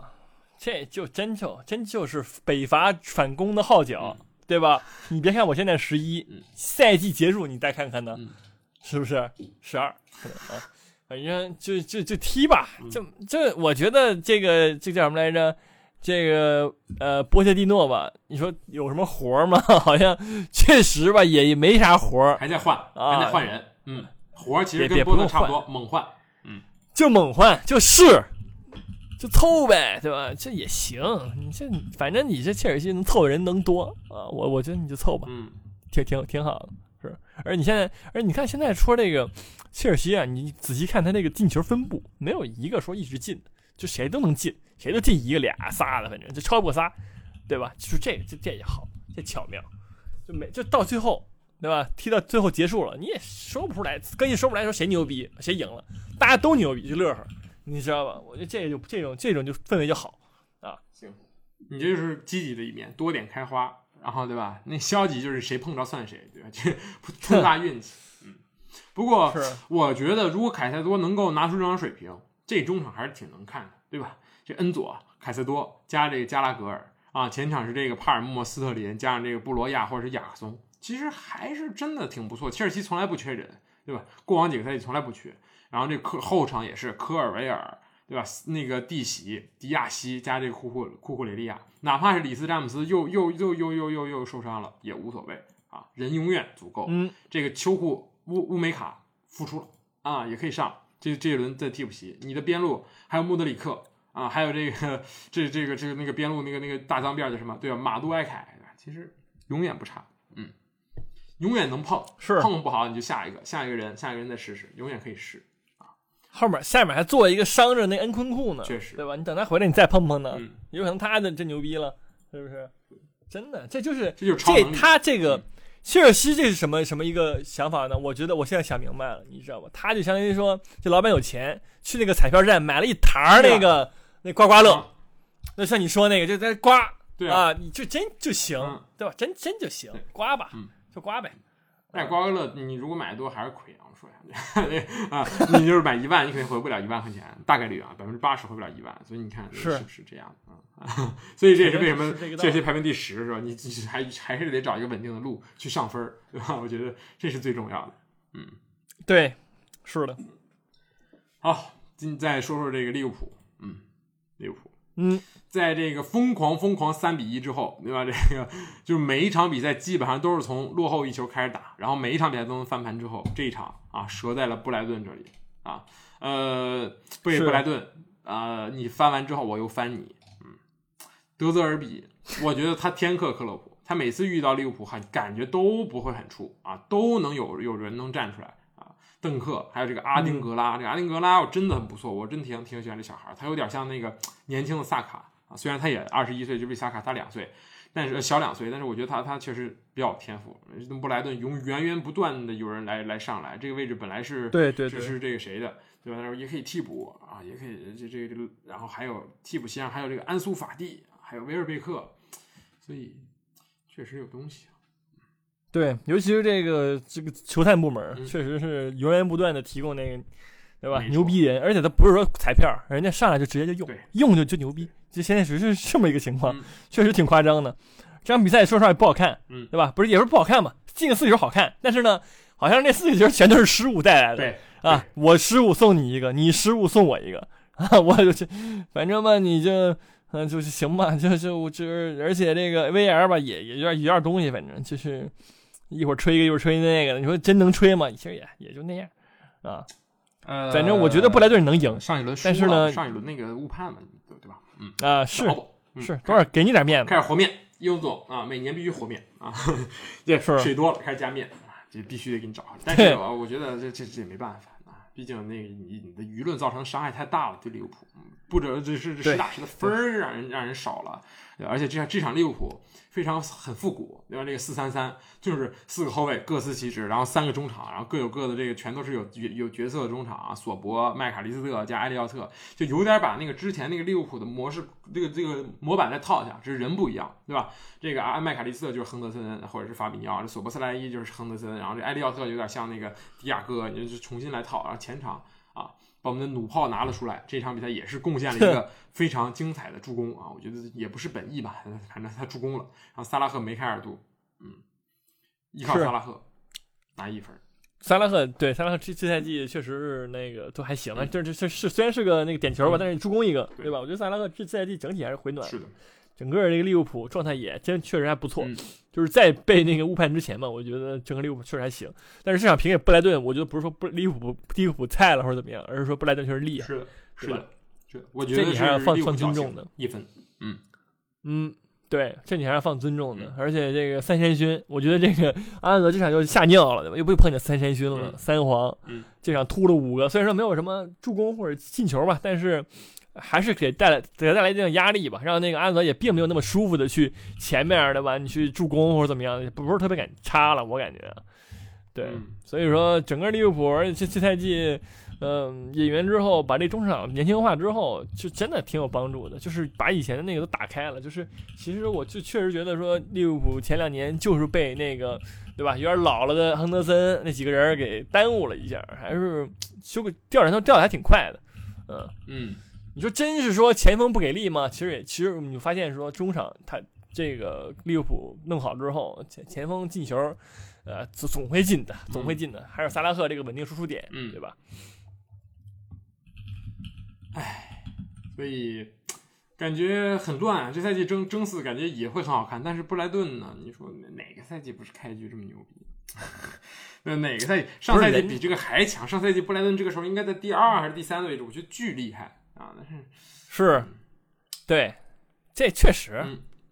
这就真就真就是北伐反攻的号角，对吧？你别看我现在十一，赛季结束你再看看呢，是不是十二？啊。反正就就就踢吧，就就我觉得这个这叫什么来着？这个呃波切蒂诺吧，你说有什么活吗？好像确实吧，也也没啥活还在换，还在换人。嗯，活其实跟波特差不多，猛换。嗯，就猛换，就是就凑呗，对吧？这也行。你这反正你这切尔西能凑的人能多啊，我我觉得你就凑吧，嗯，挺挺挺好的。是，而你现在，而你看现在说这个。切尔西啊，你仔细看他那个进球分布，没有一个说一直进的，就谁都能进，谁都进一个俩仨的，反正就超不过仨，对吧？就是这个，这这也好，这巧妙，就没就到最后，对吧？踢到最后结束了，你也说不出来，跟你说不出来说谁牛逼，谁赢了，大家都牛逼，就乐呵，你知道吧？我觉得这就这种这种就氛围就好啊。行，你这就是积极的一面，多点开花，然后对吧？那消极就是谁碰着算谁，对吧？就碰大运气。嗯不过，我觉得如果凯塞多能够拿出这种水平，这中场还是挺能看的，对吧？这恩佐、凯塞多加这个加拉格尔啊，前场是这个帕尔默、斯特林，加上这个布罗亚或者是亚克松，其实还是真的挺不错。切尔西从来不缺人，对吧？过往几个赛季从来不缺。然后这科后场也是科尔维尔，对吧？那个蒂喜、迪亚西加这个库库库库雷利亚，哪怕是里斯詹姆斯又又又又又又又受伤了也无所谓啊，人永远足够。嗯，这个秋库。乌乌梅卡复出了啊，也可以上这这一轮在替补席。你的边路还有穆德里克啊，还有这个这这个这个那个边路那个那个大脏辫叫什么？对吧？马杜埃凯，其实永远不差，嗯，永远能碰，是碰不好你就下一个，下一个人，下一个人再试试，永远可以试啊。后面下面还做一个伤着那恩昆库呢，确实，对吧？你等他回来你再碰碰呢，有可能他的真牛逼了，是不是？真的，这就是这就是这他这个。切尔西这是什么什么一个想法呢？我觉得我现在想明白了，你知道吧？他就相当于说，这老板有钱，去那个彩票站买了一沓那个那刮刮乐，那像你说那个就在刮，对啊，你就真就行，对吧？真真就行，刮吧，就刮呗。但刮刮乐，你如果买的多还是亏啊！我说一下去啊，你就是买一万，你肯定回不了一万块钱，大概率啊，百分之八十回不了一万，所以你看是不是这样啊？所以这也是为什么这些排名第十是吧？你还还是得找一个稳定的路去上分对吧？我觉得这是最重要的。嗯，对，是的。好，今再说说这个利物浦，嗯，利物浦。嗯，在这个疯狂疯狂三比一之后，对吧？这个就是每一场比赛基本上都是从落后一球开始打，然后每一场比赛都能翻盘之后，这一场啊折在了布莱顿这里啊，呃，被布莱顿啊，你翻完之后我又翻你，嗯，德泽尔比，我觉得他天克克洛普，他每次遇到利物浦，很感觉都不会很怵啊，都能有有人能站出来。邓克，还有这个阿丁格拉，这个阿丁格拉我真的很不错，我真挺挺喜欢这小孩他有点像那个年轻的萨卡啊，虽然他也二十一岁，就比萨卡大两岁，但是小两岁，但是我觉得他他确实比较有天赋。布莱顿永源源不断的有人来来上来，这个位置本来是对对是是这个谁的，对吧？也可以替补啊，也可以这这个，然后还有替补席上还有这个安苏法蒂，还有维尔贝克，所以确实有东西。对，尤其是这个这个球探部门，确实是源源不断的提供那个，对吧？牛逼人，而且他不是说彩票，人家上来就直接就用，用就就牛逼。就现在只是这么一个情况，确实挺夸张的。这场比赛说实话也不好看，对吧？不是，也不是不好看嘛，进个四球好看，但是呢，好像那四个球全都是失误带来的。对啊，我失误送你一个，你失误送我一个啊，我就去，反正吧，你就嗯，就是行吧，就就就是，而且这个 VR 吧，也也有点有点东西，反正就是。一会儿吹一个，一会儿吹那个，你说真能吹吗？其实也也就那样，啊，呃，反正我觉得布莱顿能赢。上一轮，但是呢，上一轮那个误判了，对对吧？嗯啊，是是，多少给你点面子，开始和面，雍总啊，每年必须和面啊，这水多了开始加面啊，这必须得给你找。但是我觉得这这这也没办法啊，毕竟那个你你的舆论造成伤害太大了，对利物浦，不者这是实打实的分儿让人让人少了。而且这场这场利物浦非常很复古，对吧？这个四三三就是四个后卫各司其职，然后三个中场，然后各有各的这个全都是有有角色的中场啊，索博、麦卡利斯特加埃利奥特，就有点把那个之前那个利物浦的模式这个这个模板再套一下，只是人不一样，对吧？这个啊麦卡利斯特就是亨德森或者是法比尼奥，这索博斯莱伊就是亨德森，然后这埃利奥特有点像那个迪亚哥，就是重新来套，然后前场啊。把我们的弩炮拿了出来，这场比赛也是贡献了一个 非常精彩的助攻啊！我觉得也不是本意吧，反正他助攻了。然后萨拉赫梅开二度，嗯，依靠萨拉赫拿一分。萨拉赫对萨拉赫这这赛季确实是那个都还行，这这这是虽然是个那个点球吧，但是助攻一个，对吧？我觉得萨拉赫这赛季整体还是回暖。是的。整个这个利物浦状态也真确实还不错，就是在被那个误判之前嘛，我觉得整个利物浦确实还行。但是这场平给布莱顿，我觉得不是说不利物浦利物浦菜了或者怎么样，而是说布莱顿确实厉害。是的，是的，这我觉得你还是放放尊重的一分。嗯嗯，对，这你还是放尊重的。而且这个三山勋，我觉得这个阿兰德这场就吓尿了，对吧？又不碰见三山勋了，三皇，这场突了五个，虽然说没有什么助攻或者进球吧，但是。还是给带来给他带来一定压力吧，让那个安德也并没有那么舒服的去前面对吧？你去助攻或者怎么样，不是特别敢插了，我感觉。对，所以说整个利物浦这这赛季，嗯，引援之后把这中场年轻化之后，就真的挺有帮助的，就是把以前的那个都打开了。就是其实我就确实觉得说利物浦前两年就是被那个对吧，有点老了的亨德森那几个人给耽误了一下，还是修个调人头调的还挺快的，嗯嗯。你说真是说前锋不给力吗？其实也，其实你发现说中场他这个利物浦弄好之后，前前锋进球，呃，总总会进的，总会进的。还有萨拉赫这个稳定输出点，嗯，对吧？唉，所以感觉很乱。这赛季争争四感觉也会很好看，但是布莱顿呢？你说哪个赛季不是开局这么牛逼？那哪个赛季？上赛季比这个还强。上赛季布莱顿这个时候应该在第二还是第三的位置？我觉得巨厉害。啊，那是是，对，这确实，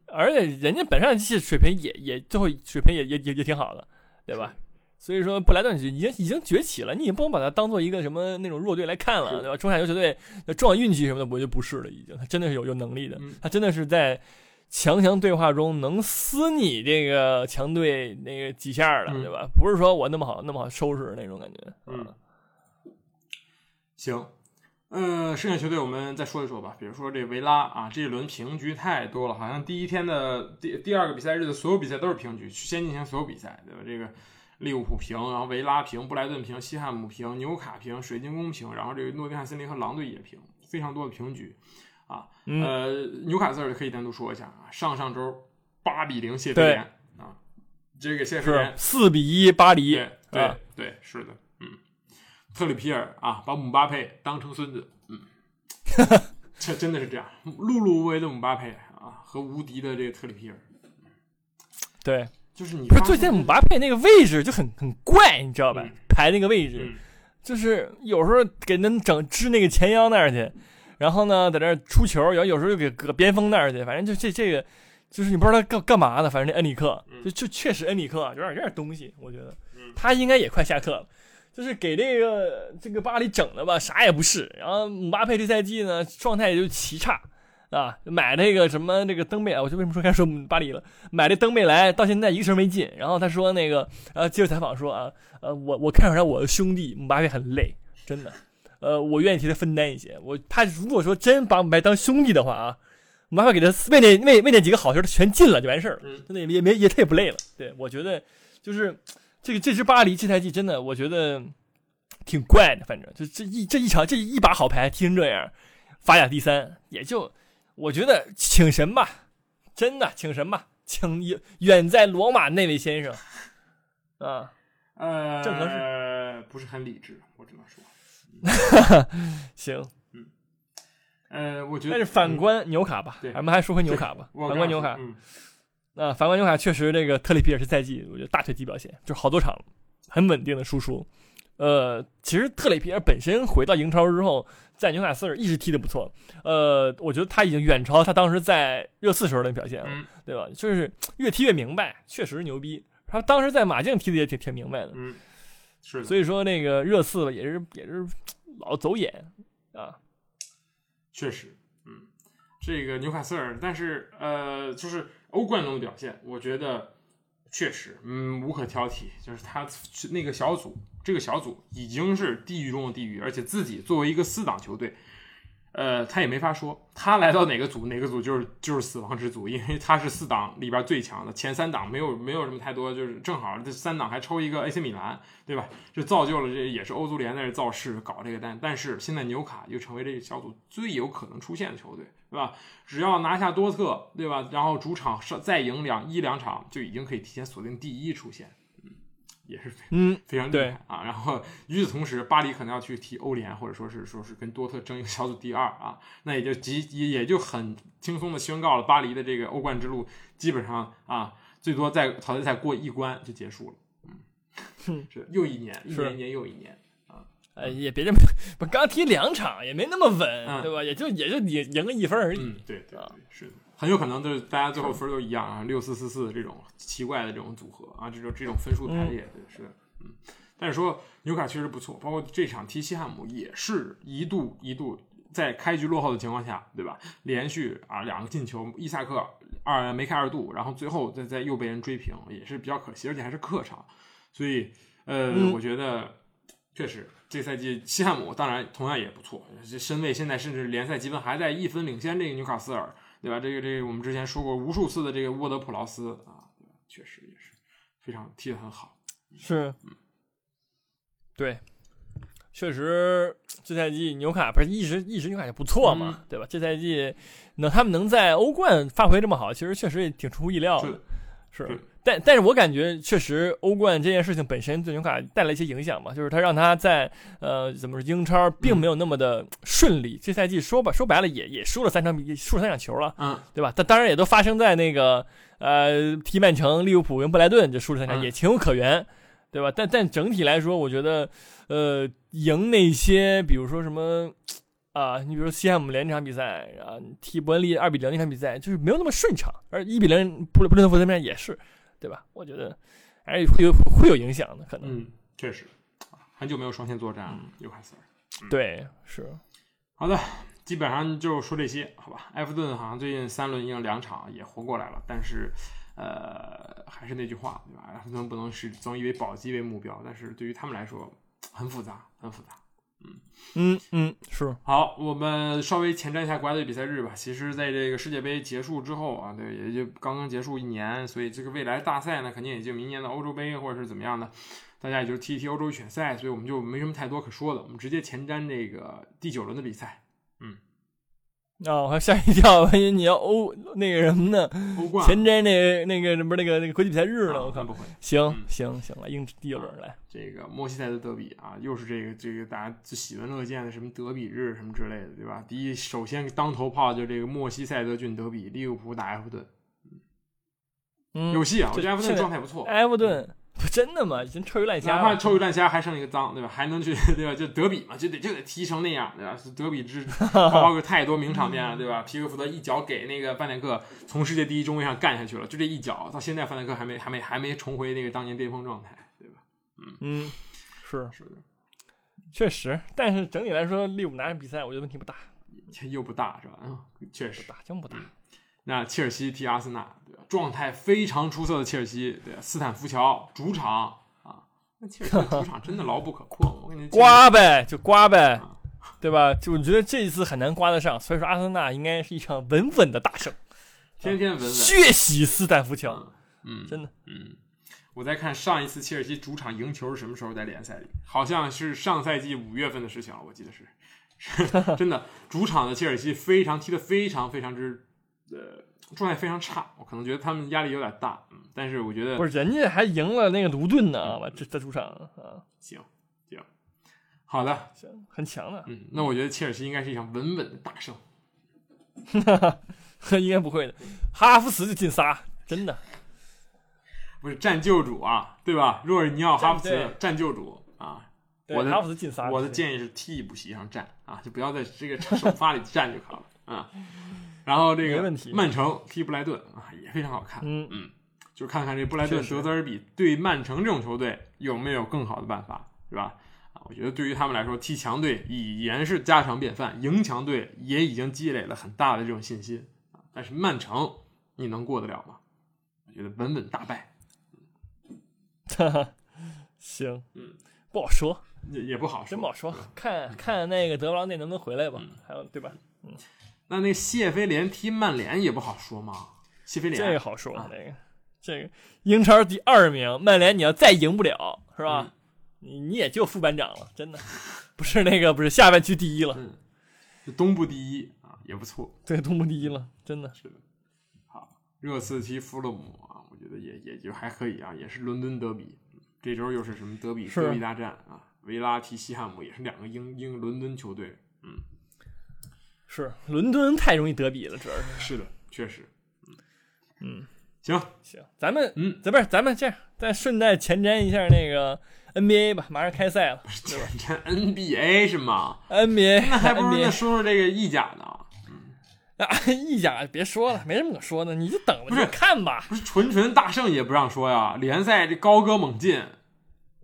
而且人家本上机器水平也也最后水平也也也也挺好的，对吧？所以说布莱顿已经已经崛起了，你也不能把它当做一个什么那种弱队来看了，对吧？中下游球队撞运气什么的，我觉得不是了，已经，他真的是有有能力的，他真的是在强强对话中能撕你这个强队那个几下的，对吧？不是说我那么好那么好收拾那种感觉，嗯，行。嗯，剩下球队我们再说一说吧。比如说这维拉啊，这一轮平局太多了，好像第一天的第第二个比赛日的所有比赛都是平局，先进行所有比赛，对吧？这个利物浦平，然后维拉平，布莱顿平，西汉姆平，纽卡平，水晶宫平，然后这个诺丁汉森林和狼队也平，非常多的平局啊。呃，纽卡斯尔可以单独说一下啊，上上周八比零谢菲联啊，这个谢菲联四比一巴黎，对对是的。特里皮尔啊，把姆巴佩当成孙子，嗯，这真的是这样，碌碌无为的姆巴佩啊，和无敌的这个特里皮尔，对，就是你不是最近姆巴佩那个位置就很很怪，你知道吧？排那个位置，就是有时候给人整支那个前腰那儿去，然后呢在那儿出球，然后有时候又给搁边锋那儿去，反正就这这个，就是你不知道他干干嘛的，反正那恩里克就就确实恩里克有点有点东西，我觉得他应该也快下课了。就是给这个这个巴黎整的吧，啥也不是。然后姆巴佩这赛季呢，状态也就奇差啊。买那个什么那个登贝莱，我就为什么说该说巴黎了？买这登贝莱到现在一个球没进。然后他说那个呃，接受采访说啊，呃，我我看出来我的兄弟姆巴佩很累，真的。呃，我愿意替他分担一些。我他如果说真把姆巴佩当兄弟的话啊，姆巴佩给他为那为为那几个好球，他全进了就完事儿了。真的也也没也他也不累了。对我觉得就是。这个这支巴黎这赛季真的，我觉得挺怪的。反正就这一这一场这一把好牌踢成这样，法甲第三也就我觉得请神吧，真的请神吧，请远在罗马那位先生啊，呃，正合适，不是很理智，我只能说。行，嗯，呃，我觉得但是反观纽卡吧，咱们还说回纽卡吧，反观纽卡。那反观纽卡确实，这个特里皮尔是赛季我觉得大腿级表现，就好多场很稳定的输出。呃，其实特里皮尔本身回到英超之后，在纽卡斯尔一直踢得不错。呃，我觉得他已经远超他当时在热刺时候的表现了，对吧？就是越踢越明白，确实牛逼。他当时在马竞踢的也挺挺明白的，嗯，是。所以说那个热刺也是也是老走眼啊，确实。嗯这个纽卡斯尔，但是呃，就是欧冠中的表现，我觉得确实，嗯，无可挑剔。就是他那个小组，这个小组已经是地狱中的地狱，而且自己作为一个四档球队。呃，他也没法说，他来到哪个组，哪个组就是就是死亡之组，因为他是四档里边最强的，前三档没有没有什么太多，就是正好这三档还抽一个 AC 米兰，对吧？就造就了这也是欧足联在这造势搞这个，但但是现在纽卡又成为这个小组最有可能出现的球队，对吧？只要拿下多特，对吧？然后主场上再赢两一两场，就已经可以提前锁定第一出线。也是嗯非常厉害啊，然后与此同时，巴黎可能要去踢欧联，或者说是说是跟多特争一个小组第二啊，那也就极也也就很轻松的宣告了巴黎的这个欧冠之路基本上啊，最多在淘汰赛过一关就结束了。嗯，是又一年，一年一年又一年啊，呃，也别这么不刚踢两场也没那么稳，对吧？也就也就赢赢个一分而已。嗯，对对对，是的。很有可能就是大家最后分都一样啊，六四四四这种奇怪的这种组合啊，这种这种分数排列是嗯，但是说纽卡确实不错，包括这场踢西汉姆也是一度一度在开局落后的情况下，对吧？连续啊两个进球，伊萨克二梅开二度，然后最后再再又被人追平，也是比较可惜，而且还是客场，所以呃，我觉得确实这赛季西汉姆当然同样也不错，这身位现在甚至联赛积分还在一分领先这个纽卡斯尔。对吧？这个这个，我们之前说过无数次的这个沃德普劳斯啊，确实也是非常踢得很好。是，对，确实这赛季纽卡不是一直一直纽卡就不错嘛，对吧？这赛季能他们能在欧冠发挥这么好，其实确实也挺出乎意料的。是。但但是我感觉确实欧冠这件事情本身对纽卡带来一些影响嘛，就是他让他在呃怎么说英超并没有那么的顺利。这赛季说吧说白了也也输了三场比输了三场球了，嗯，对吧？但当然也都发生在那个呃踢曼城、利物浦跟布莱顿这输了三场也情有可原，对吧？但但整体来说，我觉得呃赢那些比如说什么啊，你比如说西汉姆联这场比赛啊，踢伯恩利二比零那场比赛就是没有那么顺畅，而一比零布布伦特福德那边也是。对吧？我觉得还是会有会有影响的，可能。嗯，确实，很久没有双线作战了，纽卡斯尔。对，是。好的，基本上就说这些，好吧？埃弗顿好像最近三轮赢两场，也活过来了。但是，呃，还是那句话，对吧？他们不能是总以为保级为目标，但是对于他们来说，很复杂，很复杂。嗯嗯嗯，是好，我们稍微前瞻一下国家队比赛日吧。其实，在这个世界杯结束之后啊，对，也就刚刚结束一年，所以这个未来大赛呢，肯定也就明年的欧洲杯或者是怎么样的，大家也就踢一踢欧洲预选赛，所以我们就没什么太多可说的。我们直接前瞻这个第九轮的比赛。嗯。啊！我还吓一跳，万一你要欧那个什么呢？前瞻那那个什么那个那个国际比赛日呢？我看不会。行行行了，硬第九轮来。这个莫西塞德德比啊，又是这个这个大家喜闻乐见的什么德比日什么之类的，对吧？第一，首先当头炮就这个莫西塞德郡德比，利物浦打埃弗顿。嗯，有戏啊！我觉得埃弗顿状态不错。埃弗顿。不 真的吗？已经臭鱼烂虾，哪怕臭鱼烂虾还剩一个脏，对吧？还能去 对吧？就德比嘛，就得就得踢成那样，对吧？德比之 包括太多名场面了，对吧？皮克福德一脚给那个范戴克从世界第一中卫上干下去了，就这一脚，到现在范戴克还没还没还没重回那个当年巅峰状态，对吧？嗯嗯，是是的，确实，但是整体来说，利物浦拿比赛，我觉得问题不大，又不大是吧？嗯，确实大，真不大。那切尔西踢阿森纳，对吧？状态非常出色的切尔西，对斯坦福桥主场啊，那切尔西主场真的牢不可破。我跟你刮呗，就刮呗，对吧？就我觉得这一次很难刮得上，所以说阿森纳应该是一场稳稳的大胜，天天稳稳。血洗斯坦福桥，嗯，真的，嗯。我在看上一次切尔西主场赢球是什么时候？在联赛里，好像是上赛季五月份的事情了，我记得是，是真的。主场的切尔西非常踢得非常非常之。呃，状态非常差，我可能觉得他们压力有点大，嗯，但是我觉得不是，人家还赢了那个卢顿呢，我这在主场啊，行行，好的，行，很强的，嗯，那我觉得切尔西应该是一场稳稳的大胜，哈哈，应该不会的，哈弗茨就进仨，真的，不是战救主啊，对吧？若尔尼奥哈弗茨战救主啊，我的哈弗茨进仨，我的建议是替补席上站啊，就不要在这个首发里站就好了啊。然后这个曼城踢布莱顿啊，也非常好看。嗯嗯，就看看这布莱顿德泽尔比对曼城这种球队有没有更好的办法，是吧？啊，我觉得对于他们来说，踢强队已然是家常便饭，赢强队也已经积累了很大的这种信心啊。但是曼城，你能过得了吗？我觉得稳稳大败。哈哈，行，嗯，不好说，也也不好说，真不好说。看看那个德布劳内能不能回来吧，还有对吧？嗯，那那谢菲联踢曼联也不好说吗。谢菲联这个好说，啊这个这个英超第二名，曼联你要再赢不了，是吧？你你也就副班长了，真的，不是那个不是下半区第一了，嗯，东部第一啊，也不错。对，东部第一了，真的是的。好，热刺踢弗勒姆啊，我觉得也也就还可以啊，也是伦敦德比。这周又是什么德比？德比大战啊，维拉踢西汉姆也是两个英英伦敦球队。嗯，是伦敦太容易德比了，主要是。是的，确实。嗯，行行，咱们嗯，咱不是咱们这样，再顺带前瞻一下那个 NBA 吧，马上开赛了，前瞻 NBA 是吗？NBA 那还不如说说这个意甲呢。嗯，啊，意甲别说了，没什么可说的，你就等着看吧。不是纯纯大圣也不让说呀，联赛这高歌猛进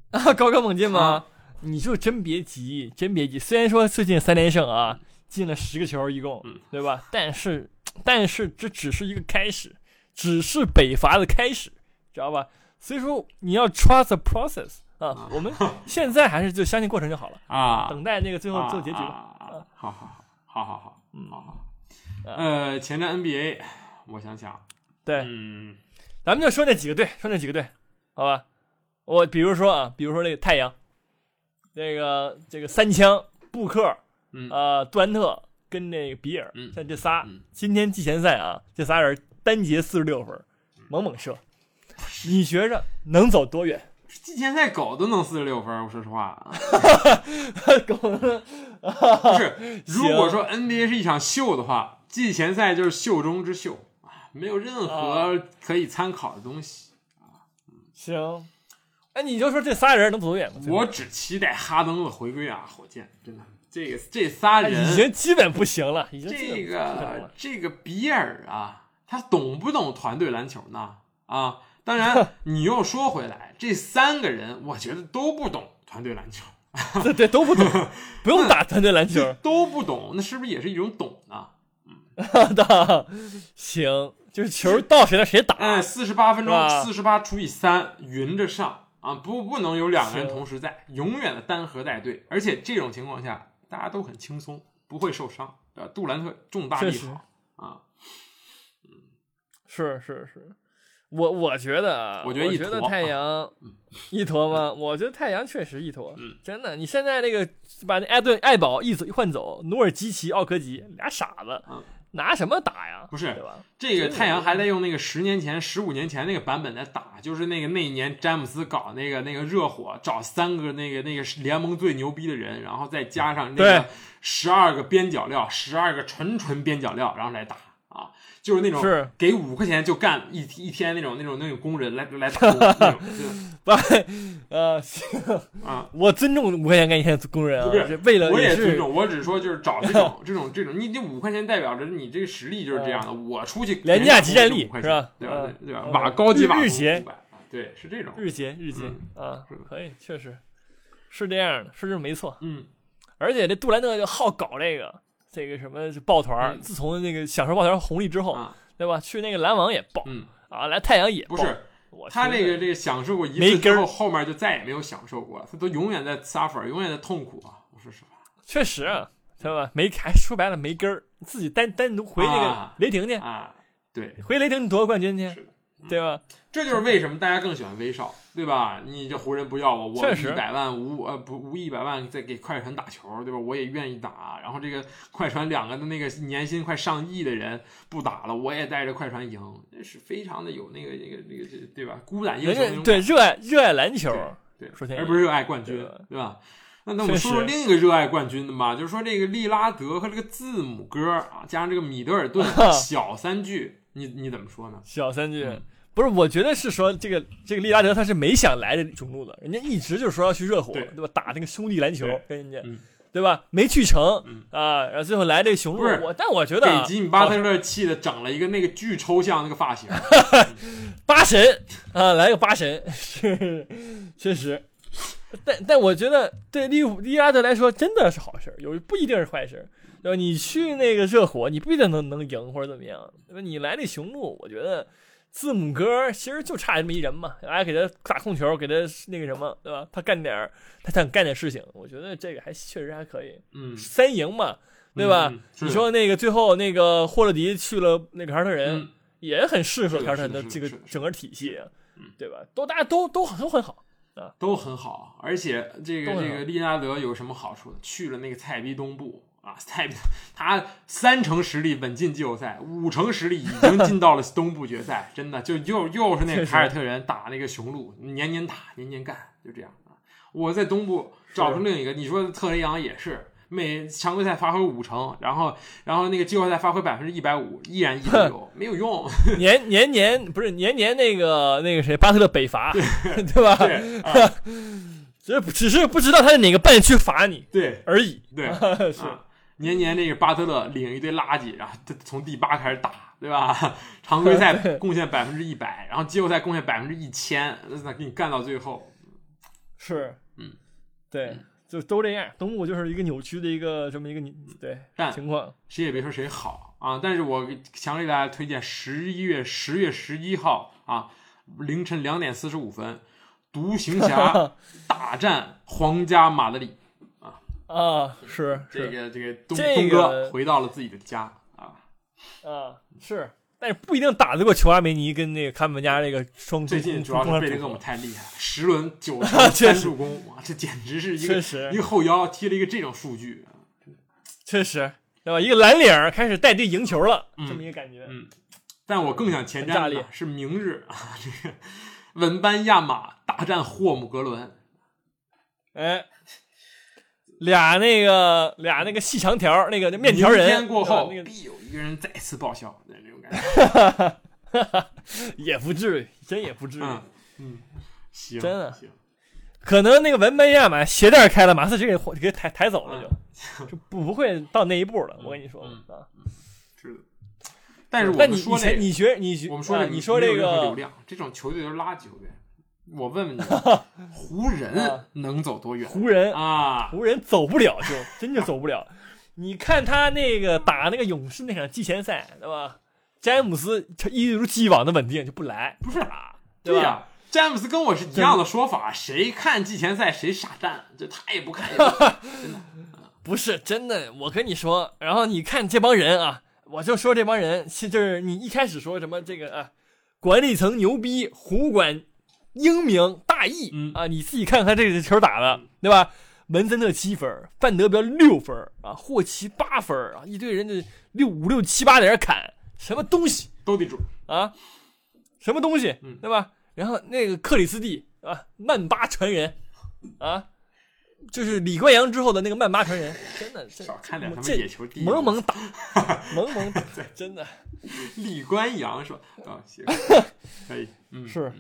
啊，高歌猛进吗？你就真别急，真别急。虽然说最近三连胜啊，进了十个球一共，对吧？但是但是这只是一个开始。只是北伐的开始，知道吧？所以说你要 trust the process 啊，我们现在还是就相信过程就好了啊，等待那个最后最后结局吧。好好好，好好好，嗯，好好。呃，前瞻 NBA，我想想，对，嗯，咱们就说那几个队，说那几个队，好吧？我比如说啊，比如说那个太阳，那个这个三枪布克，嗯呃，杜兰特跟那个比尔，嗯，像这仨，今天季前赛啊，这仨人。单节四十六分，猛猛射，你觉着能走多远？季前赛狗都能四十六分，我说实话啊，狗 不是。如果说 NBA 是一场秀的话，季前赛就是秀中之秀啊，没有任何可以参考的东西啊。行，哎，你就说这仨人能走多远吗？我只期待哈登的回归啊，火箭真的，这个这仨人已经基本不行了，已经这个这个比尔啊。他懂不懂团队篮球呢？啊，当然，你又说回来，这三个人我觉得都不懂团队篮球，对对，都不懂，不用打团队篮球，都不懂，那是不是也是一种懂呢？嗯，的，行，就是球到谁了谁打，哎，四十八分钟，四十八除以三，匀着上啊，不不能有两个人同时在，永远的单核带队，而且这种情况下大家都很轻松，不会受伤，对吧？杜兰特重大利好啊。嗯是是是，我我觉得，我觉得觉得太阳一坨吗？我觉得太阳确实一坨，真的。你现在那个把那艾顿、艾宝一走一换走，努尔基奇、奥科吉俩傻子，拿什么打呀？不是，对吧？这个太阳还在用那个十年前、十五年前那个版本在打，就是那个那一年詹姆斯搞那个那个热火，找三个那个那个联盟最牛逼的人，然后再加上那个十二个边角料，十二个纯纯边角料，然后来打。就是那种是给五块钱就干一一天那种那种那种工人来来打工 那种，不，呃，行啊，我尊重五块钱干一天工人啊，不是为了我也尊重，我只是说就是找这种 这种这种，你这五块钱代表着你这个实力就是这样的，我出去廉价即战力是吧？对吧？对吧？瓦高级瓦日结，对，是这种日结日结啊，可以，确实是这样的，是这没错，嗯，而且这杜兰特就好搞这个。这个什么抱团自从那个享受抱团红利之后，对吧？去那个篮网也抱，啊，来太阳也不是。他这个这个享受过一次之后，后面就再也没有享受过了。他都永远在 suffer，永远在痛苦啊！我说实话，确实，对吧？没还说白了没根儿，自己单单独回那个雷霆去啊，对，回雷霆你夺个冠军去，对吧？这就是为什么大家更喜欢威少。对吧？你这湖人不要我，我一百万无呃不无一百万再给快船打球，对吧？我也愿意打。然后这个快船两个的那个年薪快上亿的人不打了，我也带着快船赢，那是非常的有那个那个那个对吧？孤胆英雄对热爱热爱篮球，对，而不是热爱冠军，对吧？那那我们说说另一个热爱冠军的吧，就是说这个利拉德和这个字母哥啊，加上这个米德尔顿 小三巨，你你怎么说呢？小三巨。不是，我觉得是说这个这个利拉德他是没想来这种路的，人家一直就是说要去热火，对吧？打那个兄弟篮球跟人家，对吧？没去成啊，然后最后来这个雄鹿。我但我觉得给吉米巴特勒气的，整了一个那个巨抽象那个发型，八神啊，来个八神，确实但但我觉得对利利拉德来说真的是好事有不一定是坏事对吧？你去那个热火，你不一定能能赢或者怎么样，对吧？你来那雄鹿，我觉得字母哥其实就差这么一人嘛，哎，给他打控球，给他那个什么，对吧？他干点他想干点事情，我觉得这个还确实还可以。嗯，三赢嘛，对吧？你说那个最后那个霍勒迪去了那个凯尔特人，也很适合凯尔特人的这个整个体系，对吧？都大家都都都很好。都很好，而且这个这个利拉德有什么好处呢？去了那个菜逼东部啊，他三成实力稳进季后赛，五成实力已经进到了东部决赛，真的就又又是那个凯尔特人打那个雄鹿，年年打年年干，就这样啊。我在东部找出另一个，你说特雷杨也是。每常规赛发挥五成，然后然后那个季后赛发挥百分之一百五，依然一流，没有用。年年年不是年年那个那个谁巴特勒北伐，对吧？只只是不知道他在哪个半区罚你，对而已。对，是年年那个巴特勒领一堆垃圾，然后从第八开始打，对吧？常规赛贡献百分之一百，然后季后赛贡献百分之一千，那给你干到最后。是，嗯，对。就都这样，东部就是一个扭曲的一个这么一个对情况。谁也别说谁好啊！但是我强烈给大家推荐十一月十月十一号啊，凌晨两点四十五分，独行侠 大战皇家马德里啊啊！是这个这个东东哥回到了自己的家啊啊是。但是不一定打得过球阿梅尼跟那个看门家这个双。最近主要是贝林厄姆太厉害了，十轮九 场三助攻，哇，这简直是一个一个后腰踢了一个这种数据，确实，对吧？一个蓝领开始带队赢球了，这么一个感觉。嗯，但我更想前瞻的是明日啊，这个文班亚马大战霍姆格伦，哎。俩那个俩那个细长条那个面条人，天过后必有一个人再次报销，那种感觉，也不至于，真也不至于，嗯，行，真的行，可能那个文班亚马鞋带开了，马刺直接给给抬抬走了，就就不不会到那一步了。我跟你说啊，是的，但是我们说那你学你我们说你说这个流量，这种球队都是垃圾球队。我问问你，湖人能走多远？湖人啊，湖人走不了，就真就走不了。你看他那个打那个勇士那场季前赛，对吧？詹姆斯 一如既往的稳定，就不来。不是啊，对呀，詹姆斯跟我是一样的说法。谁看季前赛谁傻站，就他也不看，真的不是真的。我跟你说，然后你看这帮人啊，我就说这帮人，就是你一开始说什么这个啊，管理层牛逼，湖管。英明大义。啊！你自己看看这个球打的，对吧？文森特七分，范德彪六分啊，霍奇八分啊，一堆人就六五六七八在那砍，什么东西？都得准啊，什么东西，对吧？然后那个克里斯蒂啊，曼巴传人。啊，就是李冠阳之后的那个曼巴传人，真的少看点他们野球帝，猛猛打，猛猛打，真的。李冠阳是吧？啊，行，可以，嗯，是。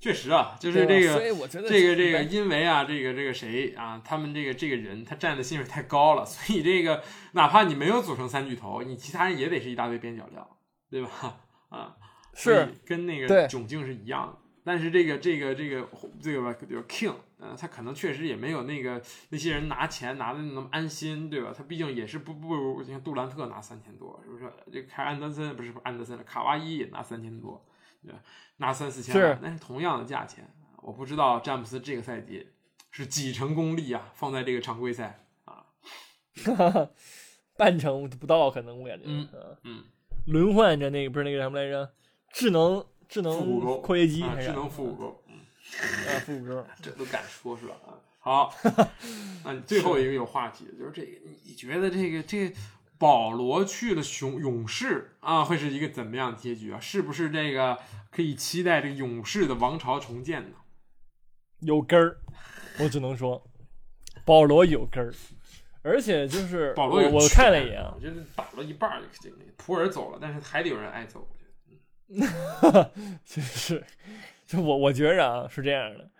确实啊，就是这个这个这个，因为啊，这个这个谁啊，他们这个这个人他占的薪水太高了，所以这个哪怕你没有组成三巨头，你其他人也得是一大堆边角料，对吧？啊，是跟那个窘境是一样的。但是这个这个这个这个吧，比如 King，嗯，他可能确实也没有那个那些人拿钱拿的那么安心，对吧？他毕竟也是不不如像杜兰特拿三千多，是不是？这凯安德森不是不安德森了，卡哇伊也拿三千多。对，拿三四千万，那是同样的价钱。我不知道詹姆斯这个赛季是几成功力啊？放在这个常规赛啊，半成不到，可能我感觉。嗯嗯，轮换着那个不是那个什么来着？智能智能扩约肌，智能负五勾。嗯，啊，负五勾，这都敢说是吧？啊，好。啊，最后一个有话题，就是这个，你觉得这个这？保罗去了雄勇士啊，会是一个怎么样的结局啊？是不是这个可以期待这个勇士的王朝重建呢？有根儿，我只能说，保罗有根儿，而且就是保罗，我看了一眼，我觉得打了一半儿就普尔走了，但是还得有人挨走。就是，就我我觉着啊是这样的，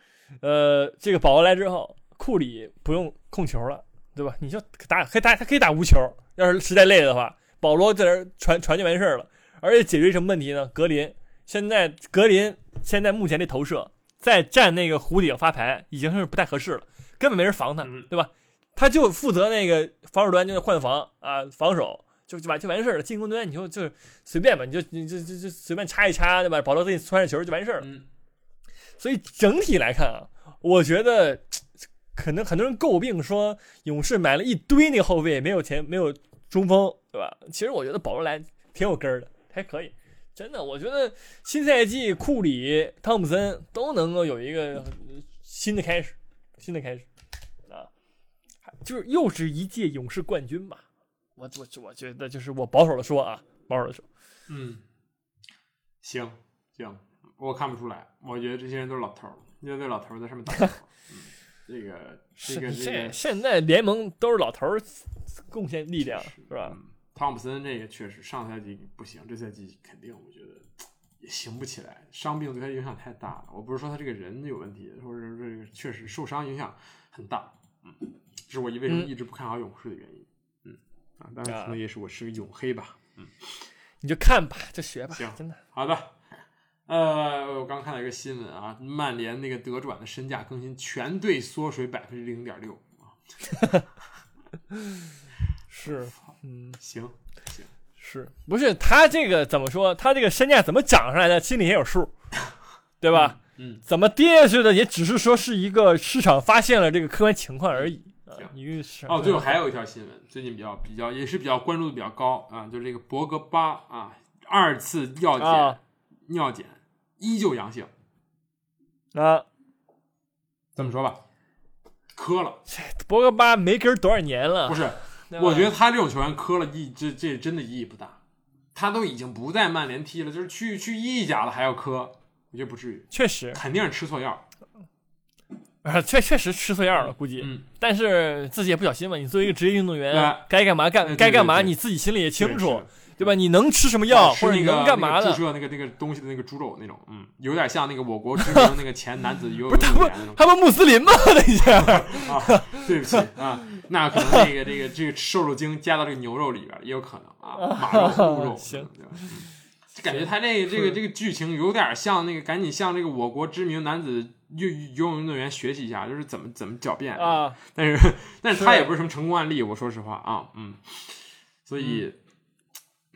呃，这个保罗来之后，库里不用控球了，对吧？你就打可以打，他可以打无球。要是实在累的话，保罗在这传传就完事儿了。而且解决什么问题呢？格林现在格林现在目前的投射再站那个弧顶发牌，已经是不太合适了，根本没人防他，对吧？他就负责那个防守端，就是换防啊，防守就就完就完事儿了。进攻端你就就随便吧，你就你就就就随便插一插，对吧？保罗自己穿着球就完事儿了。所以整体来看啊，我觉得可能很多人诟病说勇士买了一堆那个后卫，没有前没有中锋，对吧？其实我觉得保罗来挺有根儿的，还可以。真的，我觉得新赛季库里、汤普森都能够有一个新的开始，新的开始啊。就是又是一届勇士冠军吧，我我我觉得就是我保守的说啊，保守的说，嗯，行行，我看不出来，我觉得这些人都是老头儿，因为老头儿在上面打球，嗯，这个这个这个现在联盟都是老头儿贡献力量是吧？汤普森这个确实上赛季不行，这赛季肯定我觉得也行不起来，伤病对他影响太大了。我不是说他这个人有问题，或者这个确实受伤影响很大，嗯。这是我为什么一直不看好勇士的原因，嗯啊，当然可能也是我是个勇黑吧，嗯，你就看吧，就学吧，行，真的好的。呃，我刚看到一个新闻啊，曼联那个德转的身价更新，全队缩水百分之零点六啊，是，嗯，行行，是不是他这个怎么说？他这个身价怎么涨上来的？心里也有数，对吧？嗯，怎么跌下去的？也只是说是一个市场发现了这个客观情况而已。哦，最后还有一条新闻，最近比较比较也是比较关注的比较高啊，就是这个博格巴啊，二次药检尿检依旧阳性啊，这么说吧，磕了。博格巴没跟多少年了？不是，我觉得他这种球员磕了意这这真的意义不大，他都已经不在曼联踢了，就是去去意甲了还要磕，我觉得不至于。确实，肯定是吃错药。啊，确确实吃错药了，估计。嗯，但是自己也不小心嘛。你作为一个职业运动员，该干嘛干，该干嘛，你自己心里也清楚，对吧？你能吃什么药，或者你能干嘛的？注射那个那个东西的那个猪肉那种，嗯，有点像那个我国知名那个前男子游泳运动员那种。他们穆斯林吗？等一下啊，对不起啊，那可能那个这个这个瘦肉精加到这个牛肉里边也有可能啊，马肉、猪肉。行，感觉他这个这个这个剧情有点像那个，赶紧向这个我国知名男子。游游泳运动员学习一下，就是怎么怎么狡辩啊！但是，但是他也不是什么成功案例，我说实话啊，嗯，所以，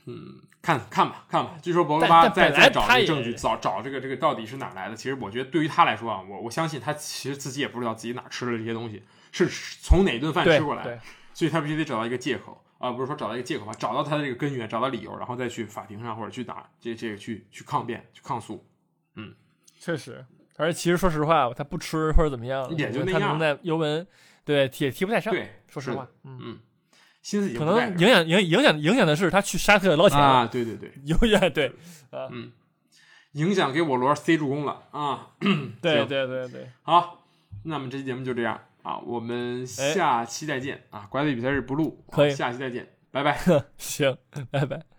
嗯，看看吧，看吧。据说博格巴在在找这个证据，找找这个这个到底是哪来的？其实我觉得对于他来说啊，我我相信他其实自己也不知道自己哪吃了这些东西是从哪顿饭吃过来，所以他必须得找到一个借口啊，不是说找到一个借口吧，找到他的这个根源，找到理由，然后再去法庭上或者去打这这个去去抗辩去抗诉，嗯，确实。而其实说实话，他不吃或者怎么样，也就那样。他能在尤文，对也提不太上。对，说实话，嗯嗯，心思可能影响影影响影响的是他去沙特捞钱啊，对对对，永远对。啊，嗯，影响给我罗塞助攻了啊，对对对对，好，那么这期节目就这样啊，我们下期再见啊，管理比赛日不录，可以，下期再见，拜拜，行，拜拜。